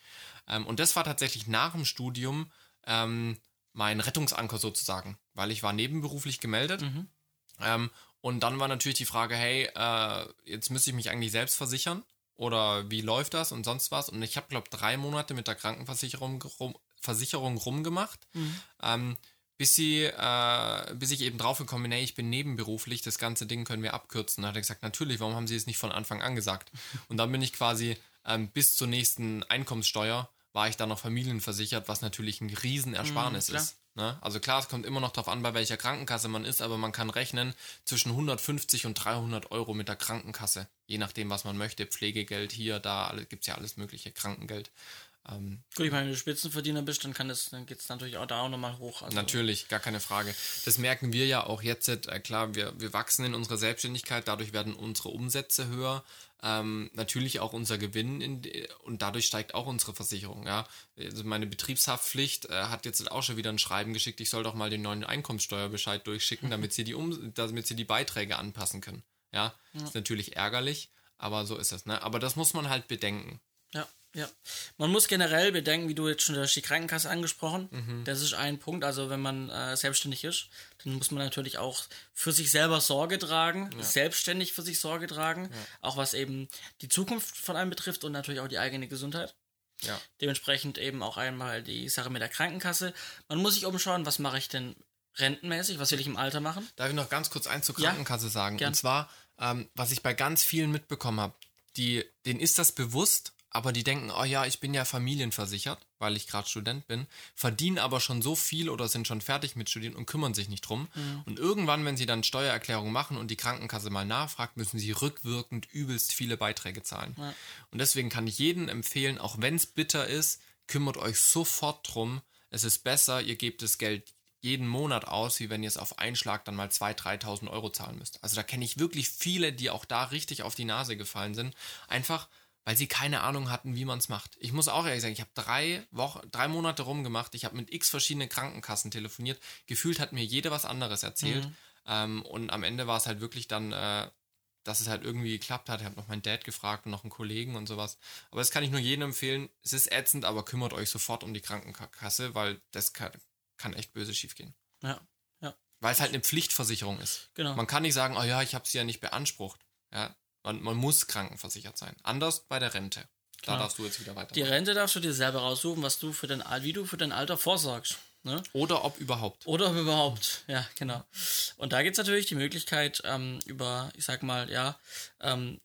B: Ähm, und das war tatsächlich nach dem Studium ähm, mein Rettungsanker sozusagen, weil ich war nebenberuflich gemeldet. Mhm. Ähm, und dann war natürlich die Frage, hey, äh, jetzt müsste ich mich eigentlich selbst versichern oder wie läuft das und sonst was. Und ich habe, glaube drei Monate mit der Krankenversicherung rum, Versicherung rumgemacht, mhm. ähm, bis, sie, äh, bis ich eben drauf gekommen bin, hey, ich bin nebenberuflich, das ganze Ding können wir abkürzen. Da hat er gesagt, natürlich, warum haben Sie es nicht von Anfang an gesagt? Und dann bin ich quasi ähm, bis zur nächsten Einkommenssteuer war ich dann noch familienversichert, was natürlich ein Riesenersparnis mhm, ist. Ne? Also klar, es kommt immer noch darauf an, bei welcher Krankenkasse man ist, aber man kann rechnen zwischen 150 und 300 Euro mit der Krankenkasse, je nachdem, was man möchte. Pflegegeld hier, da gibt es ja alles mögliche, Krankengeld.
A: Ähm, Gut, ich meine, wenn du Spitzenverdiener bist, dann, dann geht es natürlich auch da auch nochmal hoch.
B: Also natürlich, gar keine Frage. Das merken wir ja auch jetzt. Äh, klar, wir, wir wachsen in unserer Selbstständigkeit, dadurch werden unsere Umsätze höher. Ähm, natürlich auch unser Gewinn in, und dadurch steigt auch unsere Versicherung. Ja? Also meine Betriebshaftpflicht äh, hat jetzt auch schon wieder ein Schreiben geschickt, ich soll doch mal den neuen Einkommenssteuerbescheid durchschicken, damit sie die, um, damit sie die Beiträge anpassen können. Ja, ja. ist natürlich ärgerlich, aber so ist es. Ne? Aber das muss man halt bedenken.
A: Ja. Ja, man muss generell bedenken, wie du jetzt schon hast die Krankenkasse angesprochen. Mhm. Das ist ein Punkt. Also wenn man äh, selbstständig ist, dann muss man natürlich auch für sich selber Sorge tragen, ja. selbstständig für sich Sorge tragen, ja. auch was eben die Zukunft von einem betrifft und natürlich auch die eigene Gesundheit. Ja. Dementsprechend eben auch einmal die Sache mit der Krankenkasse. Man muss sich umschauen, was mache ich denn rentenmäßig, was will ich im Alter machen?
B: Darf ich noch ganz kurz eins zur Krankenkasse ja, sagen? Gern. Und zwar, ähm, was ich bei ganz vielen mitbekommen habe, die, denen ist das bewusst, aber die denken, oh ja, ich bin ja familienversichert, weil ich gerade Student bin, verdienen aber schon so viel oder sind schon fertig mit Studieren und kümmern sich nicht drum. Mhm. Und irgendwann, wenn sie dann Steuererklärung machen und die Krankenkasse mal nachfragt, müssen sie rückwirkend übelst viele Beiträge zahlen. Ja. Und deswegen kann ich jedem empfehlen, auch wenn es bitter ist, kümmert euch sofort drum. Es ist besser, ihr gebt das Geld jeden Monat aus, wie wenn ihr es auf Einschlag dann mal 2.000, 3.000 Euro zahlen müsst. Also da kenne ich wirklich viele, die auch da richtig auf die Nase gefallen sind. Einfach, weil sie keine Ahnung hatten, wie man es macht. Ich muss auch ehrlich sagen, ich habe drei Wochen, drei Monate rumgemacht. Ich habe mit x verschiedenen Krankenkassen telefoniert. Gefühlt hat mir jeder was anderes erzählt. Mhm. Ähm, und am Ende war es halt wirklich dann, äh, dass es halt irgendwie geklappt hat. Ich habe noch meinen Dad gefragt und noch einen Kollegen und sowas. Aber das kann ich nur jedem empfehlen. Es ist ätzend, aber kümmert euch sofort um die Krankenkasse, weil das kann, kann echt böse schiefgehen.
A: Ja, ja.
B: Weil es halt eine Pflichtversicherung ist. Genau. Man kann nicht sagen, oh ja, ich habe sie ja nicht beansprucht. Ja, man, man muss krankenversichert sein. Anders bei der Rente. Da Klar. darfst du jetzt wieder weiter.
A: Die Rente darfst du dir selber raussuchen, was du für dein, wie du für dein Alter vorsorgst. Ne?
B: Oder ob überhaupt.
A: Oder ob überhaupt, ja, genau. Und da gibt es natürlich die Möglichkeit, ähm, über, ich sag mal, ja, ähm,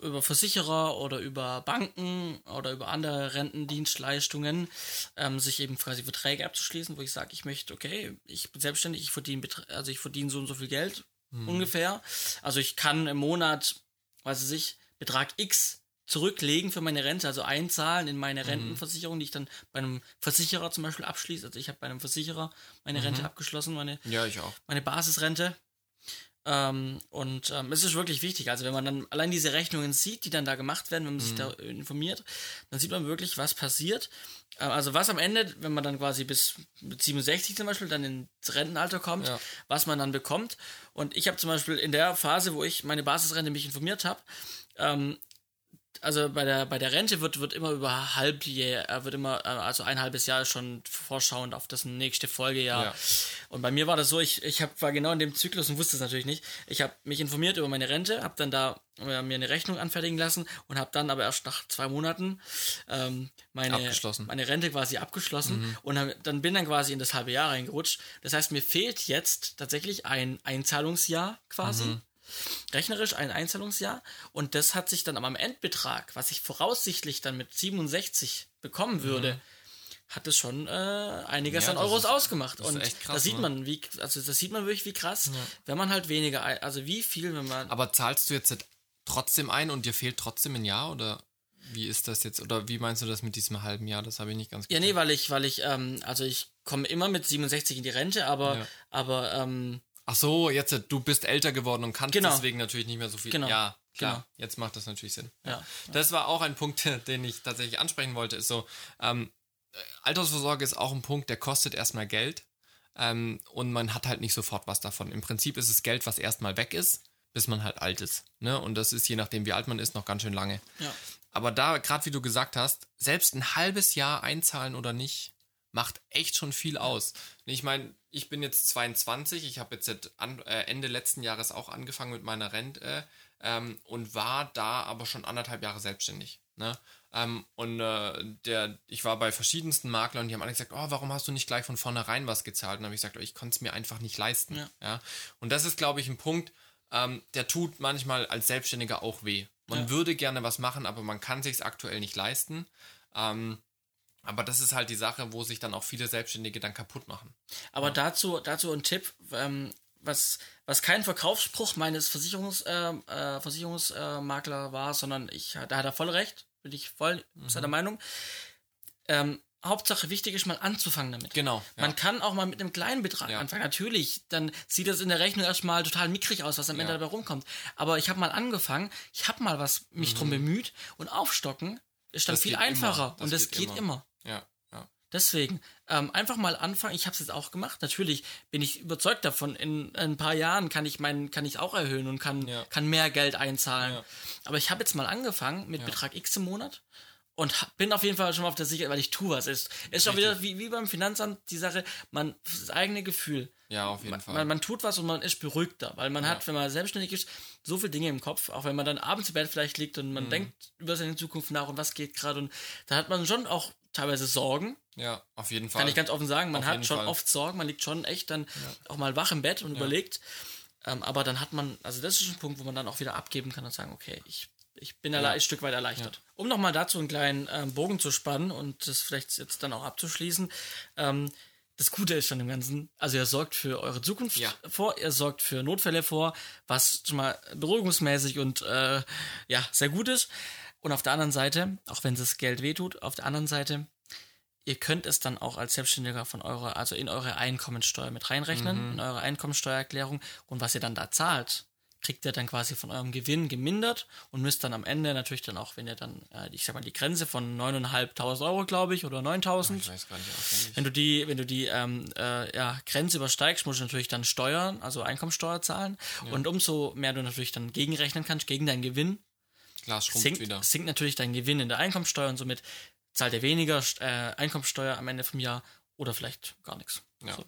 A: über Versicherer oder über Banken oder über andere Rentendienstleistungen ähm, sich eben quasi Verträge abzuschließen, wo ich sage, ich möchte, okay, ich bin selbstständig, ich verdiene, also ich verdiene so und so viel Geld, hm. ungefähr. Also ich kann im Monat, weiß ich, Betrag X zurücklegen für meine Rente, also einzahlen in meine mhm. Rentenversicherung, die ich dann bei einem Versicherer zum Beispiel abschließe. Also ich habe bei einem Versicherer meine mhm. Rente abgeschlossen, meine,
B: ja, ich auch.
A: meine Basisrente. Ähm, und ähm, es ist wirklich wichtig. Also wenn man dann allein diese Rechnungen sieht, die dann da gemacht werden, wenn man mhm. sich da informiert, dann sieht man wirklich, was passiert. Äh, also was am Ende, wenn man dann quasi bis 67 zum Beispiel dann ins Rentenalter kommt, ja. was man dann bekommt. Und ich habe zum Beispiel in der Phase, wo ich meine Basisrente mich informiert habe, ähm, also bei der, bei der Rente wird, wird immer über Halbjahr, äh, wird immer, äh, also ein halbes Jahr schon vorschauend auf das nächste Folgejahr. Ja. Und bei mir war das so, ich, ich hab, war genau in dem Zyklus und wusste es natürlich nicht. Ich habe mich informiert über meine Rente, habe dann da äh, mir eine Rechnung anfertigen lassen und habe dann aber erst nach zwei Monaten ähm, meine, meine Rente quasi abgeschlossen mhm. und hab, dann bin dann quasi in das halbe Jahr reingerutscht. Das heißt, mir fehlt jetzt tatsächlich ein Einzahlungsjahr quasi. Mhm rechnerisch ein Einzahlungsjahr und das hat sich dann am Endbetrag, was ich voraussichtlich dann mit 67 bekommen würde, mhm. hat es schon äh, einiges ja, an Euros ist, ausgemacht. und krass, da sieht ne? man, wie, also das sieht man wirklich, wie krass, ja. wenn man halt weniger, also wie viel, wenn man.
B: Aber zahlst du jetzt trotzdem ein und dir fehlt trotzdem ein Jahr oder? Wie ist das jetzt? Oder wie meinst du das mit diesem halben Jahr? Das habe ich nicht ganz
A: Ja, nee, weil ich, weil ich, ähm, also ich komme immer mit 67 in die Rente, aber, ja. aber ähm,
B: Ach so, jetzt du bist älter geworden und kannst genau. deswegen natürlich nicht mehr so viel.
A: Genau.
B: Ja, klar. Genau. Jetzt macht das natürlich Sinn.
A: Ja.
B: Das war auch ein Punkt, den ich tatsächlich ansprechen wollte. Ist so, ähm, Altersvorsorge ist auch ein Punkt, der kostet erstmal Geld. Ähm, und man hat halt nicht sofort was davon. Im Prinzip ist es Geld, was erstmal weg ist, bis man halt alt ist. Ne? Und das ist, je nachdem, wie alt man ist, noch ganz schön lange.
A: Ja.
B: Aber da, gerade wie du gesagt hast, selbst ein halbes Jahr einzahlen oder nicht, macht echt schon viel aus. Ich meine, ich bin jetzt 22, ich habe jetzt äh, Ende letzten Jahres auch angefangen mit meiner Rente ähm, und war da aber schon anderthalb Jahre selbstständig. Ne? Ähm, und äh, der, ich war bei verschiedensten Maklern und die haben alle gesagt, oh, warum hast du nicht gleich von vornherein was gezahlt? Und dann habe ich gesagt, oh, ich konnte es mir einfach nicht leisten.
A: Ja.
B: Ja? Und das ist, glaube ich, ein Punkt, ähm, der tut manchmal als Selbstständiger auch weh. Man
A: Ja.
B: würde gerne was machen, aber man kann sich aktuell nicht leisten. Ähm, aber das ist halt die Sache, wo sich dann auch viele Selbstständige dann kaputt machen.
A: Aber dazu, dazu ein Tipp, ähm, was, was kein Verkaufsspruch meines Versicherungs, äh, äh, Versicherungsmakler war, sondern ich, da hat er voll recht, bin ich voll seiner Meinung. Ähm, Hauptsache wichtig ist mal anzufangen damit.
B: Genau. Ja.
A: Man kann auch mal mit einem kleinen Betrag
B: Ja.
A: anfangen. Natürlich, dann sieht das in der Rechnung erstmal total mickrig aus, was am Ende
B: Ja.
A: dabei rumkommt. Aber ich habe mal angefangen, ich habe mal was mich drum bemüht und aufstocken ist dann
B: Mhm. Das
A: viel
B: immer.
A: einfacher
B: Das
A: und das
B: geht
A: geht
B: immer.
A: immer.
B: Ja, ja.
A: Deswegen, ähm, einfach mal anfangen. Ich habe es jetzt auch gemacht. Natürlich bin ich überzeugt davon. In, ein paar Jahren kann ich meinen, kann ich auch erhöhen und kann,
B: Ja.
A: kann mehr Geld einzahlen.
B: Ja.
A: Aber ich habe jetzt mal angefangen mit Betrag X im Monat und bin auf jeden Fall schon mal auf der Sicherheit, weil ich tue was. Ist ist schon wieder wie, wie beim Finanzamt die Sache. Man das eigene Gefühl.
B: Ja, auf jeden
A: Man,
B: Fall.
A: man, man tut was und man ist beruhigter, weil man hat, wenn man selbstständig ist, so viele Dinge im Kopf, auch wenn man dann abends im Bett vielleicht liegt und man
B: Mhm.
A: denkt über seine Zukunft nach und was geht gerade und da hat man schon auch teilweise Sorgen,
B: ja, auf jeden Fall.
A: kann ich ganz offen sagen, man
B: Auf
A: hat schon
B: Fall.
A: oft Sorgen, man liegt schon echt dann auch mal wach im Bett und überlegt. Ähm, aber dann hat man, also das ist ein Punkt, wo man dann auch wieder abgeben kann und sagen, okay, ich, ich bin erle- ein Stück weit erleichtert. Um nochmal dazu einen kleinen ähm, Bogen zu spannen und das vielleicht jetzt dann auch abzuschließen. Ähm, das Gute ist schon im Ganzen, also ihr sorgt für eure Zukunft
B: Ja.
A: vor, ihr sorgt für Notfälle vor, was schon mal beruhigungsmäßig und äh, ja, sehr gut ist. Und auf der anderen Seite, auch wenn das Geld wehtut, auf der anderen Seite, ihr könnt es dann auch als Selbstständiger von eurer, also in eure Einkommensteuer mit reinrechnen, in eure Einkommensteuererklärung. Und was ihr dann da zahlt, kriegt ihr dann quasi von eurem Gewinn gemindert und müsst dann am Ende natürlich dann auch, wenn ihr dann, äh, ich sag mal, die Grenze von 9.500 Euro, glaube ich, oder 9.000,
B: ich weiß gar nicht
A: wenn du die, wenn du die ähm, äh, ja, Grenze übersteigst, musst du natürlich dann Steuern, also Einkommensteuer zahlen. Und umso mehr du natürlich dann gegenrechnen kannst, gegen deinen Gewinn,
B: schrumpft
A: sinkt,
B: wieder.
A: sinkt natürlich dein Gewinn in der Einkommensteuer und somit zahlt er weniger äh, Einkommensteuer am Ende vom Jahr oder vielleicht gar nichts.
B: Ja.
A: So.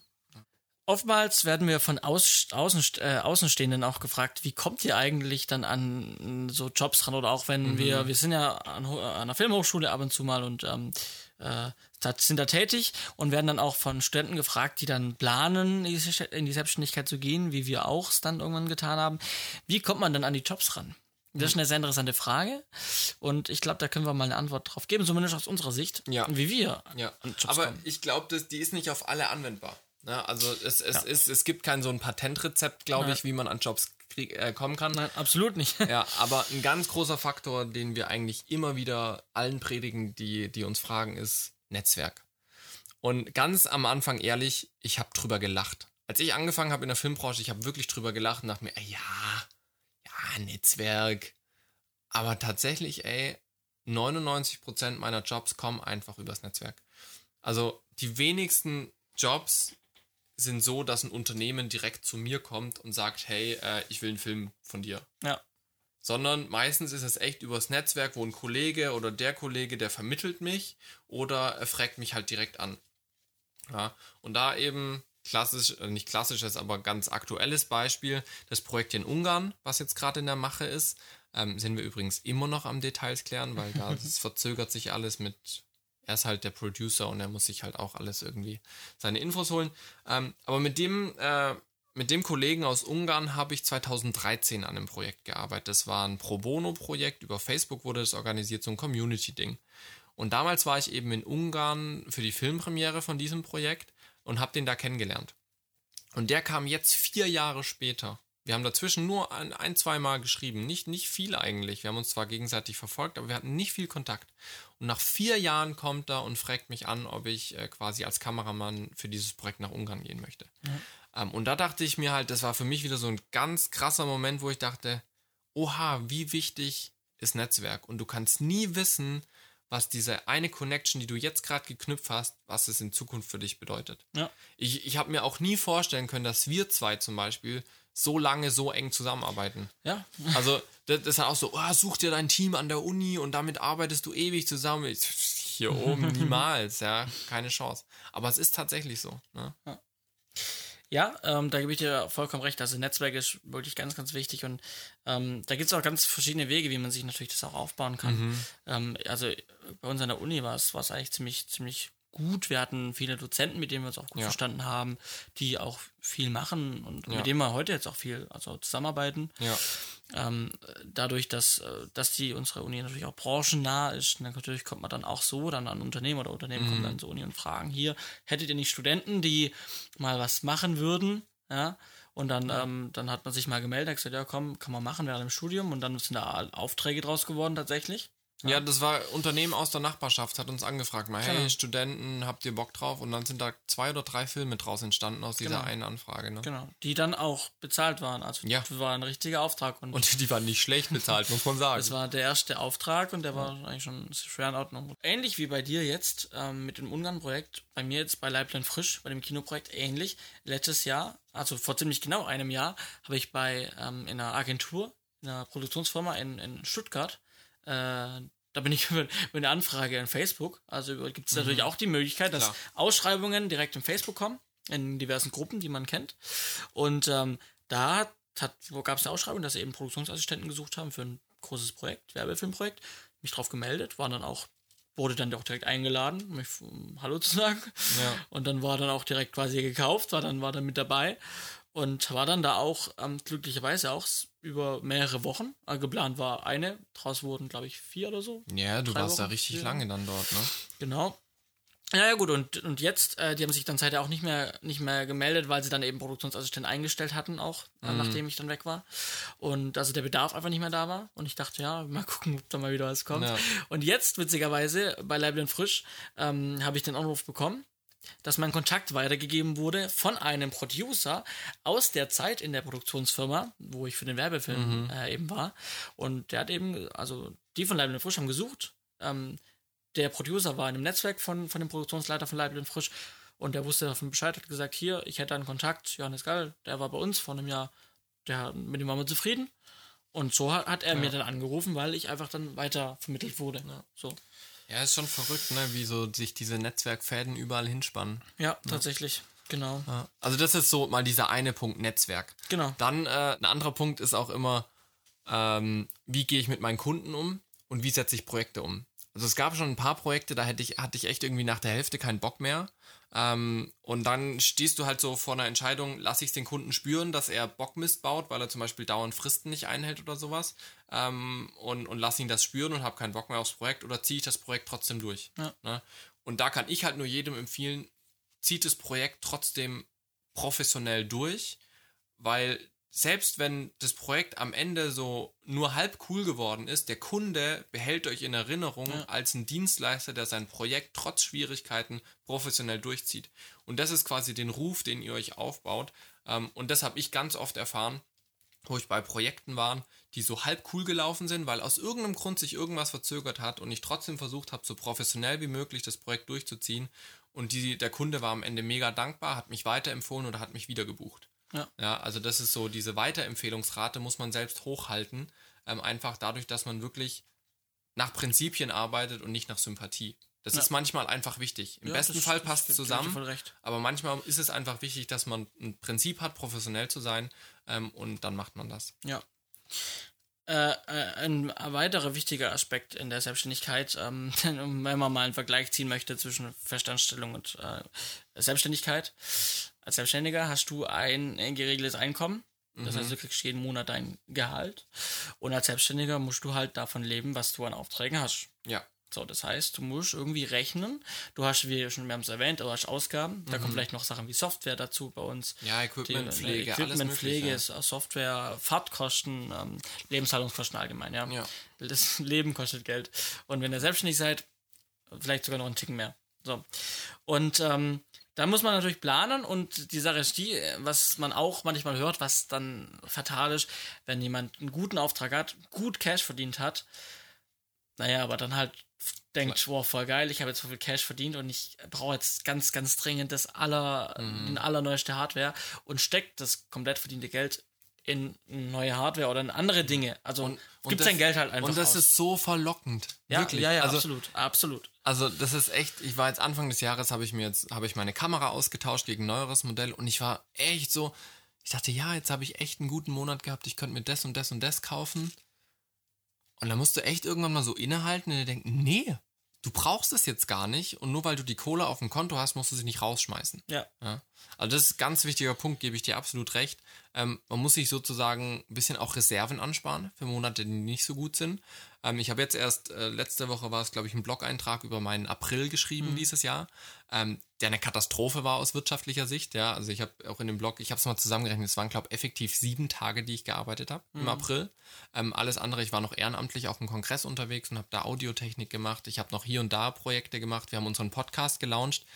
A: Oftmals werden wir von Aus, Außen, äh, Außenstehenden auch gefragt, wie kommt ihr eigentlich dann an so Jobs ran oder auch wenn
B: Mhm.
A: wir, wir sind ja an, an einer Filmhochschule ab und zu mal und ähm, äh, sind da tätig und werden dann auch von Studenten gefragt, die dann planen, in die Selbstständigkeit zu gehen, wie wir auch es dann irgendwann getan haben. Wie kommt man dann an die Jobs ran? Das ist eine sehr interessante Frage und ich glaube, da können wir mal eine Antwort drauf geben, zumindest aus unserer Sicht,
B: Ja.
A: wie wir
B: Ja,
A: an Jobs
B: aber
A: kommen.
B: ich glaube, die ist nicht auf alle anwendbar. Ne? Also es, es,
A: Ja.
B: ist, es gibt kein so ein Patentrezept, glaube ich, wie man an Jobs krieg, äh, kommen kann.
A: Nein, absolut nicht.
B: Ja, aber ein ganz großer Faktor, den wir eigentlich immer wieder allen predigen, die, die uns fragen, ist Netzwerk. Und ganz am Anfang ehrlich, ich habe drüber gelacht. Als ich angefangen habe in der Filmbranche, ich habe wirklich drüber gelacht und dachte mir, ey, ja, ja, Netzwerk. Aber tatsächlich, ey, 99% meiner Jobs kommen einfach übers Netzwerk. Also die wenigsten Jobs sind so, dass ein Unternehmen direkt zu mir kommt und sagt, hey, äh, ich will einen Film von dir
A: Ja.
B: sondern meistens ist es echt übers Netzwerk, wo ein Kollege oder der Kollege, der vermittelt mich oder er fragt mich halt direkt an. Ja, und da eben klassisch, äh, nicht klassisches, aber ganz aktuelles Beispiel, das Projekt in Ungarn, was jetzt gerade in der Mache ist, ähm, sind wir übrigens immer noch am Details klären, weil da das verzögert sich alles mit, er ist halt der Producer und er muss sich halt auch alles irgendwie seine Infos holen. Ähm, aber mit dem, äh, mit dem Kollegen aus Ungarn habe ich 2013 an einem Projekt gearbeitet. Das war ein Pro Bono-Projekt. Über Facebook wurde das organisiert, so ein Community-Ding. Und damals war ich eben in Ungarn für die Filmpremiere von diesem Projekt und habe den da kennengelernt. Und der kam jetzt vier Jahre später. Wir haben dazwischen nur ein, ein zwei Mal geschrieben. Nicht, nicht viel eigentlich. Wir haben uns zwar gegenseitig verfolgt, aber wir hatten nicht viel Kontakt. Und nach vier Jahren kommt er und fragt mich an, ob ich äh, quasi als Kameramann für dieses Projekt nach Ungarn gehen möchte. Ähm, und da dachte ich mir halt, das war für mich wieder so ein ganz krasser Moment, wo ich dachte, oha, wie wichtig ist Netzwerk. Und du kannst nie wissen, was diese eine Connection, die du jetzt gerade geknüpft hast, was es in Zukunft für dich bedeutet.
A: Ja.
B: Ich, ich habe mir auch nie vorstellen können, dass wir zwei zum Beispiel so lange so eng zusammenarbeiten.
A: Ja.
B: Also, das, ist auch so, oh, such dir dein Team an der Uni und damit arbeitest du ewig zusammen. Ich, hier oben niemals, ja, keine Chance. Aber es ist tatsächlich so. Ne?
A: Ja, ähm, da gebe ich dir vollkommen recht. Also Netzwerk ist wirklich ganz, ganz wichtig und ähm, da gibt es auch ganz verschiedene Wege, wie man sich natürlich das auch aufbauen kann.
B: Mhm.
A: Ähm, also bei uns an der Uni war es war es eigentlich ziemlich, ziemlich gut. Wir hatten viele Dozenten, mit denen wir uns auch gut
B: Ja.
A: verstanden haben, die auch viel machen und
B: Ja.
A: mit denen wir heute jetzt auch viel also zusammenarbeiten.
B: Ja.
A: Ähm, dadurch, dass, äh, dass die unsere Uni natürlich auch branchennah ist, natürlich kommt man dann auch so dann an Unternehmen oder Unternehmen kommen dann zur Uni und fragen, hier, hättet ihr nicht Studenten, die mal was machen würden? Ja. Und dann, ähm, dann hat man sich mal gemeldet, hat gesagt, ja komm, kann man machen während dem Studium und dann sind da Aufträge draus geworden tatsächlich.
B: Ja, das war Unternehmen aus der Nachbarschaft, hat uns angefragt, mal, hey,
A: Genau.
B: Studenten, habt ihr Bock drauf? Und dann sind da zwei oder drei Filme draus entstanden aus dieser
A: Genau.
B: einen Anfrage. Ne?
A: Genau. Die dann auch bezahlt waren. Also
B: Ja.
A: das war ein richtiger Auftrag und,
B: Und die waren nicht schlecht bezahlt, muss man sagen.
A: Das war der erste Auftrag und der war eigentlich schon schwer in Ordnung. Ähnlich wie bei dir jetzt ähm, mit dem Ungarn-Projekt, bei mir jetzt bei Leiblein Frisch, bei dem Kinoprojekt ähnlich. Letztes Jahr, also vor ziemlich genau einem Jahr, habe ich bei ähm, in einer Agentur, in einer Produktionsfirma in, in Stuttgart, äh, da bin ich über, eine Anfrage in Facebook. Also gibt es natürlich auch die Möglichkeit, dass
B: Klar.
A: Ausschreibungen direkt in Facebook kommen, in diversen Gruppen, die man kennt. Und ähm, da gab es eine Ausschreibung, dass sie eben Produktionsassistenten gesucht haben für ein großes Projekt, Werbefilmprojekt. Mich drauf gemeldet, war dann auch, wurde dann auch direkt eingeladen, um mich um Hallo zu sagen.
B: Ja.
A: Und dann war dann auch direkt quasi gekauft, war dann, war dann mit dabei und war dann da auch ähm, glücklicherweise auch über mehrere Wochen. Äh, geplant war eine, draus wurden, glaube ich, vier oder so.
B: ja, du warst da
A: Wochen,
B: richtig
A: vier
B: lange dann dort, ne?
A: Genau. Ja, ja, gut, und, und jetzt, äh, die haben sich dann seither auch nicht mehr, nicht mehr gemeldet, weil sie dann eben Produktionsassistent eingestellt hatten, auch, äh, nachdem ich dann weg war. Und also der Bedarf einfach nicht mehr da war. Und ich dachte, ja, mal gucken, ob da mal wieder was kommt.
B: Ja.
A: Und jetzt, witzigerweise, bei Leiblen Frisch, ähm, habe ich den Anruf bekommen, dass mein Kontakt weitergegeben wurde von einem Producer aus der Zeit in der Produktionsfirma, wo ich für den Werbefilm äh, eben war. Und der hat eben, also die von Leiblen Frisch haben gesucht. Ähm, der Producer war in einem Netzwerk von, von dem Produktionsleiter von Leiblen Frisch und der wusste davon Bescheid, hat gesagt, hier, ich hätte einen Kontakt, Johannes Gall, der war bei uns vor einem Jahr, der, mit dem waren wir zufrieden. Und so hat, hat er mir dann angerufen, weil ich einfach dann weiter vermittelt wurde. So.
B: Ja, ist schon verrückt, ne? Wie so sich diese Netzwerkfäden überall hinspannen.
A: Ja, tatsächlich. Genau.
B: Ja. Also das ist so mal dieser eine Punkt Netzwerk.
A: Genau.
B: Dann äh, ein anderer Punkt ist auch immer, ähm, wie gehe ich mit meinen Kunden um und wie setze ich Projekte um. Also es gab schon ein paar Projekte, da hätte ich, hatte ich echt irgendwie nach der Hälfte keinen Bock mehr. Ähm, und dann stehst du halt so vor einer Entscheidung, lasse ich es den Kunden spüren, dass er Bockmist baut, weil er zum Beispiel dauernd Fristen nicht einhält oder sowas. Ähm, und, und lass ihn das spüren und habe keinen Bock mehr aufs Projekt oder ziehe ich das Projekt trotzdem durch.
A: Ja.
B: Ne? Und da kann ich halt nur jedem empfehlen, zieht das Projekt trotzdem professionell durch, weil selbst wenn das Projekt am Ende so nur halb cool geworden ist, der Kunde behält euch in Erinnerung als ein Dienstleister, der sein Projekt trotz Schwierigkeiten professionell durchzieht. Und das ist quasi den Ruf, den ihr euch aufbaut. Ähm, Und das habe ich ganz oft erfahren, wo ich bei Projekten war, die so halb cool gelaufen sind, weil aus irgendeinem Grund sich irgendwas verzögert hat und ich trotzdem versucht habe, so professionell wie möglich das Projekt durchzuziehen. Und die, der Kunde war am Ende mega dankbar, hat mich weiterempfohlen oder hat mich wieder gebucht.
A: Ja.
B: ja, also das ist so, diese Weiterempfehlungsrate muss man selbst hochhalten, ähm, einfach dadurch, dass man wirklich nach Prinzipien arbeitet und nicht nach Sympathie. Das
A: Ja.
B: ist manchmal einfach wichtig. Im
A: Ja,
B: besten
A: das-
B: Fall passt es zusammen. Aber manchmal ist es einfach wichtig, dass man ein Prinzip hat, professionell zu sein ähm, und dann macht man das.
A: Ja. Äh, äh, ein weiterer wichtiger Aspekt in der Selbstständigkeit, ähm, wenn man mal einen Vergleich ziehen möchte zwischen Festanstellung und äh, Selbstständigkeit. Als Selbstständiger hast du ein, geregeltes Einkommen. Das heißt, du kriegst jeden Monat dein Gehalt. Und als Selbstständiger musst du halt davon leben, was du an Aufträgen hast.
B: Ja.
A: So, das heißt, du musst irgendwie rechnen. Du hast, wie schon mehrmals erwähnt, du hast Ausgaben. Da kommen vielleicht noch Sachen wie Software dazu bei uns.
B: Ja,
A: Die,
B: Equipmentpflege,
A: äh,
B: alles
A: Equipmentpflege,
B: mögliche.
A: ist Software, Fahrtkosten, ähm, Lebenshaltungskosten allgemein, ja.
B: Ja.
A: Das Leben kostet Geld. Und wenn ihr selbstständig seid, vielleicht sogar noch einen Ticken mehr. So. Und ähm, da muss man natürlich planen und die Sache ist die, was man auch manchmal hört, was dann fatal ist, wenn jemand einen guten Auftrag hat, gut Cash verdient hat, naja, aber dann halt denkt, wow, voll geil, ich habe jetzt so viel Cash verdient und ich brauche jetzt ganz, ganz dringend das aller,
B: Mhm.
A: allerneueste Hardware und steckt das komplett verdiente Geld in neue Hardware oder in andere Dinge. Also
B: Und
A: gibt sein Geld halt einfach
B: Und das
A: aus.
B: ist so verlockend.
A: ja,
B: Wirklich.
A: ja, ja,
B: also,
A: absolut, absolut.
B: Also das ist echt, ich war jetzt Anfang des Jahres, habe ich mir jetzt, habe ich meine Kamera ausgetauscht gegen ein neueres Modell und ich war echt so, ich dachte, ja, jetzt habe ich echt einen guten Monat gehabt, ich könnte mir das und das und das kaufen. Und dann musst du echt irgendwann mal so innehalten und dir denken, nee, du brauchst es jetzt gar nicht und nur weil du die Kohle auf dem Konto hast, musst du sie nicht rausschmeißen.
A: Ja.
B: Ja. Also das ist ein ganz wichtiger Punkt, gebe ich dir absolut recht. Ähm, man muss sich sozusagen ein bisschen auch Reserven ansparen für Monate, die nicht so gut sind. Ähm, ich habe jetzt erst, äh, letzte Woche war es, glaube ich, ein Blog-Eintrag über meinen April geschrieben dieses Jahr, ähm, der eine Katastrophe war aus wirtschaftlicher Sicht. Ja, also ich habe auch in dem Blog, ich habe es mal zusammengerechnet, es waren, glaube ich, effektiv sieben Tage, die ich gearbeitet habe im April. Ähm, alles andere, ich war noch ehrenamtlich auf dem Kongress unterwegs und habe da Audiotechnik gemacht. Ich habe noch hier und da Projekte gemacht. Wir haben unseren Podcast gelauncht.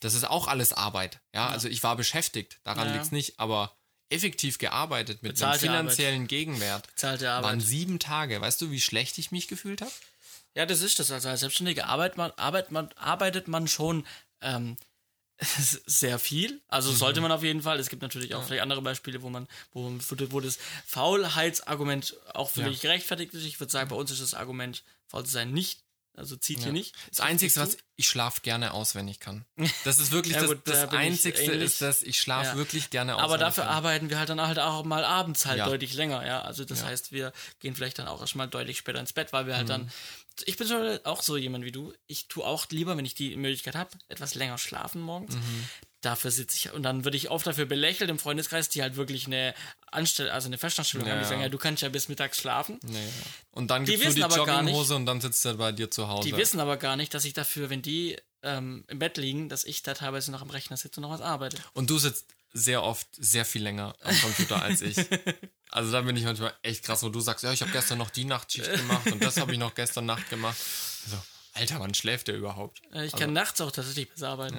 B: Das ist auch alles Arbeit. Ja, also ich war beschäftigt, daran
A: Ja, ja.
B: liegt's nicht, aber effektiv gearbeitet mit
A: Bezahlte
B: einem finanziellen Gegenwert.
A: Bezahlte Arbeit.
B: Waren sieben Tage. Weißt du, wie schlecht ich mich gefühlt habe?
A: Ja, das ist das. Also als Selbstständige arbeitet man, arbeitet man, arbeitet man schon ähm, sehr viel. Also sollte man auf jeden Fall. Es gibt natürlich auch vielleicht andere Beispiele, wo man, wo, wo, wo das Faulheitsargument auch völlig gerechtfertigt ist. Ich würde sagen, bei uns ist das Argument, faul zu sein, nicht. Also zieht hier nicht.
B: Das Einzige, was ich schlafe gerne aus, wenn ich kann. Das ist wirklich
A: Ja,
B: das,
A: gut, da
B: das Einzigste
A: ähnlich.
B: ist, dass ich schlafe
A: Ja.
B: wirklich gerne aus.
A: Aber dafür
B: kann.
A: arbeiten wir halt dann halt auch mal abends halt
B: Ja.
A: deutlich länger, ja. Also das
B: Ja.
A: heißt, wir gehen vielleicht dann auch erstmal deutlich später ins Bett, weil wir
B: Mhm.
A: halt dann. Ich bin schon auch so jemand wie du. Ich tue auch lieber, wenn ich die Möglichkeit habe, etwas länger schlafen morgens.
B: Mhm.
A: Dafür sitze ich und dann würde ich oft dafür belächelt im Freundeskreis, die halt wirklich eine Anstell also eine Festanstellung
B: Ja,
A: haben, die sagen,
B: ja.
A: ja, du kannst ja bis mittags schlafen.
B: Nee, ja. Und dann
A: Die
B: gibst du die
A: gar nicht-
B: Jogginghose und dann sitzt er bei dir zu Hause.
A: Die wissen aber gar nicht, dass ich dafür, wenn die ähm, im Bett liegen, dass ich da teilweise noch am Rechner sitze und noch was arbeite.
B: Und du sitzt sehr oft sehr viel länger am Computer als ich. Also da bin ich manchmal echt krass, wo du sagst, ja, ich habe gestern noch die Nachtschicht gemacht und das habe ich noch gestern Nacht gemacht. So, Alter, wann schläft der überhaupt?
A: Äh, Ich
B: Also
A: kann nachts auch tatsächlich besser arbeiten.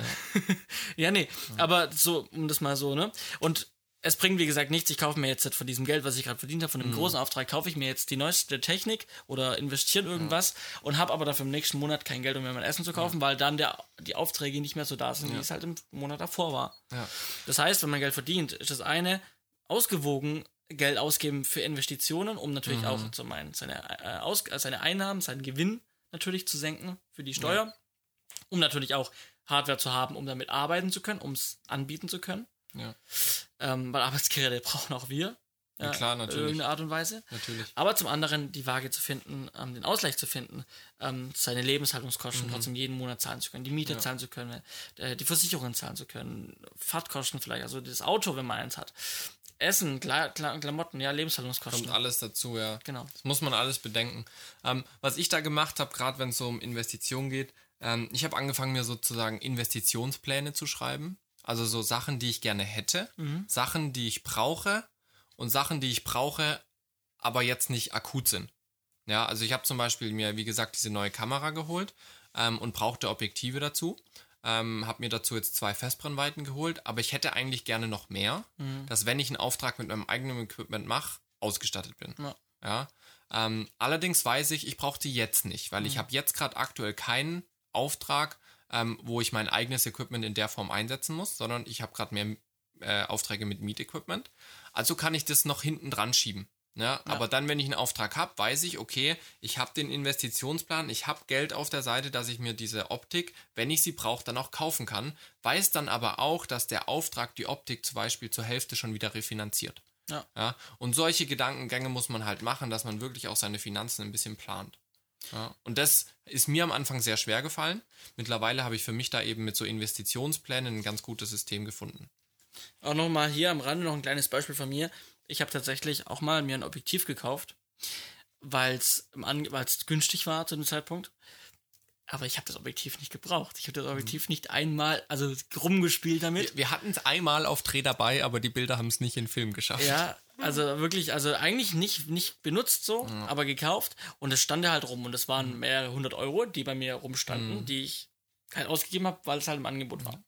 A: Ja, nee, aber so, um das mal so, ne? Und es bringt, wie gesagt, nichts. Ich kaufe mir jetzt von diesem Geld, was ich gerade verdient habe, von dem großen Auftrag, kaufe ich mir jetzt die neueste Technik oder investiere in irgendwas und habe aber dafür im nächsten Monat kein Geld, um mir mein Essen zu kaufen, weil dann der, die Aufträge nicht mehr so da sind, wie es halt im Monat davor war.
B: Ja.
A: Das heißt, wenn man Geld verdient, ist das eine, ausgewogen Geld ausgeben für Investitionen, um natürlich auch zu meinen, seine, äh, Aus, äh, seine Einnahmen, seinen Gewinn natürlich zu senken für die Steuer, um natürlich auch Hardware zu haben, um damit arbeiten zu können, um es anbieten zu können.
B: Ja,
A: Ähm, weil Arbeitsgeräte brauchen auch wir.
B: Ja, klar, natürlich.
A: In irgendeiner Art und Weise.
B: natürlich.
A: Aber zum anderen die Waage zu finden, ähm, den Ausgleich zu finden, ähm, seine Lebenshaltungskosten
B: Mhm.
A: trotzdem jeden Monat zahlen zu können, die Miete zahlen zu können, äh, die Versicherungen zahlen zu können, Fahrtkosten vielleicht, also das Auto, wenn man eins hat. Essen, Kla Kla Klamotten, ja, Lebenshaltungskosten.
B: Kommt alles dazu, ja.
A: Genau.
B: Das muss man alles bedenken. Ähm, was ich da gemacht habe, gerade wenn es so um Investitionen geht, ähm, ich habe angefangen, mir sozusagen Investitionspläne zu schreiben. Also so Sachen, die ich gerne hätte, Sachen, die ich brauche und Sachen, die ich brauche, aber jetzt nicht akut sind. Ja, also ich habe zum Beispiel mir, wie gesagt, diese neue Kamera geholt ähm, und brauchte Objektive dazu. Ähm, habe mir dazu jetzt zwei Festbrennweiten geholt, aber ich hätte eigentlich gerne noch mehr, dass wenn ich einen Auftrag mit meinem eigenen Equipment mache, ausgestattet bin.
A: Ja.
B: Ja. Ähm, allerdings weiß ich, ich brauche die jetzt nicht, weil ich habe jetzt gerade aktuell keinen Auftrag, ähm, wo ich mein eigenes Equipment in der Form einsetzen muss, sondern ich habe gerade mehr äh, Aufträge mit Miet-Equipment. Also kann ich das noch hinten dran schieben. Ja, Aber dann, wenn ich einen Auftrag habe, weiß ich, okay, ich habe den Investitionsplan, ich habe Geld auf der Seite, dass ich mir diese Optik, wenn ich sie brauche, dann auch kaufen kann. Weiß dann aber auch, dass der Auftrag die Optik zum Beispiel zur Hälfte schon wieder refinanziert.
A: Ja.
B: Ja, und solche Gedankengänge muss man halt machen, dass man wirklich auch seine Finanzen ein bisschen plant. Ja, und das ist mir am Anfang sehr schwer gefallen. Mittlerweile habe ich für mich da eben mit so Investitionsplänen ein ganz gutes System gefunden.
A: Auch nochmal hier am Rande noch ein kleines Beispiel von mir. Ich habe tatsächlich auch mal mir ein Objektiv gekauft, weil es günstig war zu dem Zeitpunkt. Aber ich habe das Objektiv nicht gebraucht. Ich habe das Objektiv nicht einmal, also rumgespielt damit.
B: Wir hatten es einmal auf Dreh dabei, aber die Bilder haben es nicht in Film geschafft.
A: Ja, also wirklich, also eigentlich nicht, nicht benutzt so, aber gekauft. Und es stand halt rum. Und es waren mehrere hundert Euro, die bei mir rumstanden, die ich halt ausgegeben habe, weil es halt im Angebot war.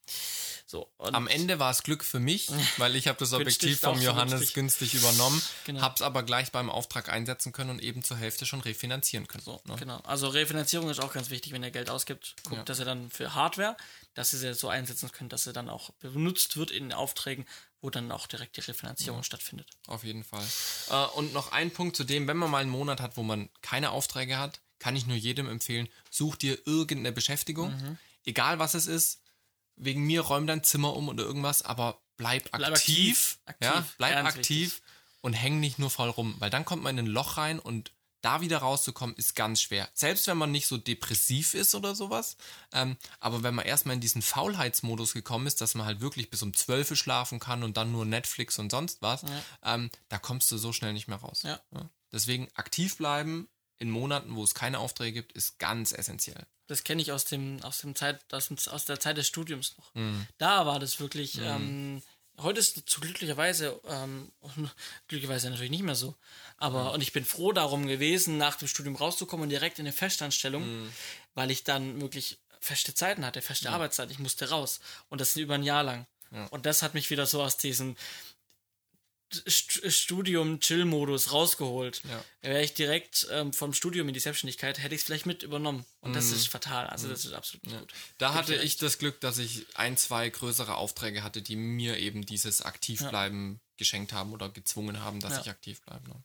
A: So,
B: Am Ende war es Glück für mich, weil ich habe das Objektiv vom Johannes
A: günstig.
B: günstig, übernommen,
A: Genau.
B: hab's aber gleich beim Auftrag einsetzen können und eben zur Hälfte schon refinanzieren können.
A: So,
B: ne?
A: genau. Also Refinanzierung ist auch ganz wichtig, wenn ihr Geld ausgibt. Guckt,
B: Ja.
A: dass ihr dann für Hardware, dass ihr sie so einsetzen könnt, dass sie dann auch benutzt wird in Aufträgen, wo dann auch direkt die Refinanzierung stattfindet.
B: Auf jeden Fall. Äh, und noch ein Punkt zu dem, wenn man mal einen Monat hat, wo man keine Aufträge hat, kann ich nur jedem empfehlen, such dir irgendeine Beschäftigung,
A: Mhm.
B: egal was es ist. Wegen mir räum dein Zimmer um oder irgendwas, aber bleib,
A: Bleib
B: aktiv.
A: aktiv.
B: Ja, bleib
A: ganz
B: aktiv und häng nicht nur voll rum, weil dann kommt man in ein Loch rein und da wieder rauszukommen ist ganz schwer. Selbst wenn man nicht so depressiv ist oder sowas, ähm, aber wenn man erstmal in diesen Faulheitsmodus gekommen ist, dass man halt wirklich bis um 12 Uhr schlafen kann und dann nur Netflix und sonst was, ähm, da kommst du so schnell nicht mehr raus.
A: Ja.
B: Deswegen aktiv bleiben in Monaten, wo es keine Aufträge gibt, ist ganz essentiell.
A: Das kenne ich aus dem, aus dem Zeit, aus, dem, aus der Zeit des Studiums noch.
B: Mhm.
A: Da war das wirklich. Ähm, heute ist es zu glücklicherweise, ähm, glücklicherweise natürlich nicht mehr so. Aber und ich bin froh darum gewesen, nach dem Studium rauszukommen und direkt in eine Festanstellung,
B: Mhm.
A: weil ich dann wirklich feste Zeiten hatte, feste Arbeitszeit. Ich musste raus. Und das über ein Jahr lang.
B: Ja.
A: Und das hat mich wieder so aus diesem Studium-Chill-Modus rausgeholt.
B: Ja.
A: Wäre ich direkt ähm, vom Studium in die Selbstständigkeit, hätte ich es vielleicht mit übernommen. Und
B: Mhm.
A: das ist fatal. Also das ist absolut nicht gut.
B: Da
A: Geb
B: hatte ich das Glück, dass ich ein, zwei größere Aufträge hatte, die mir eben dieses Aktivbleiben geschenkt haben oder gezwungen haben, dass
A: Ja.
B: ich aktiv bleibe. Ne?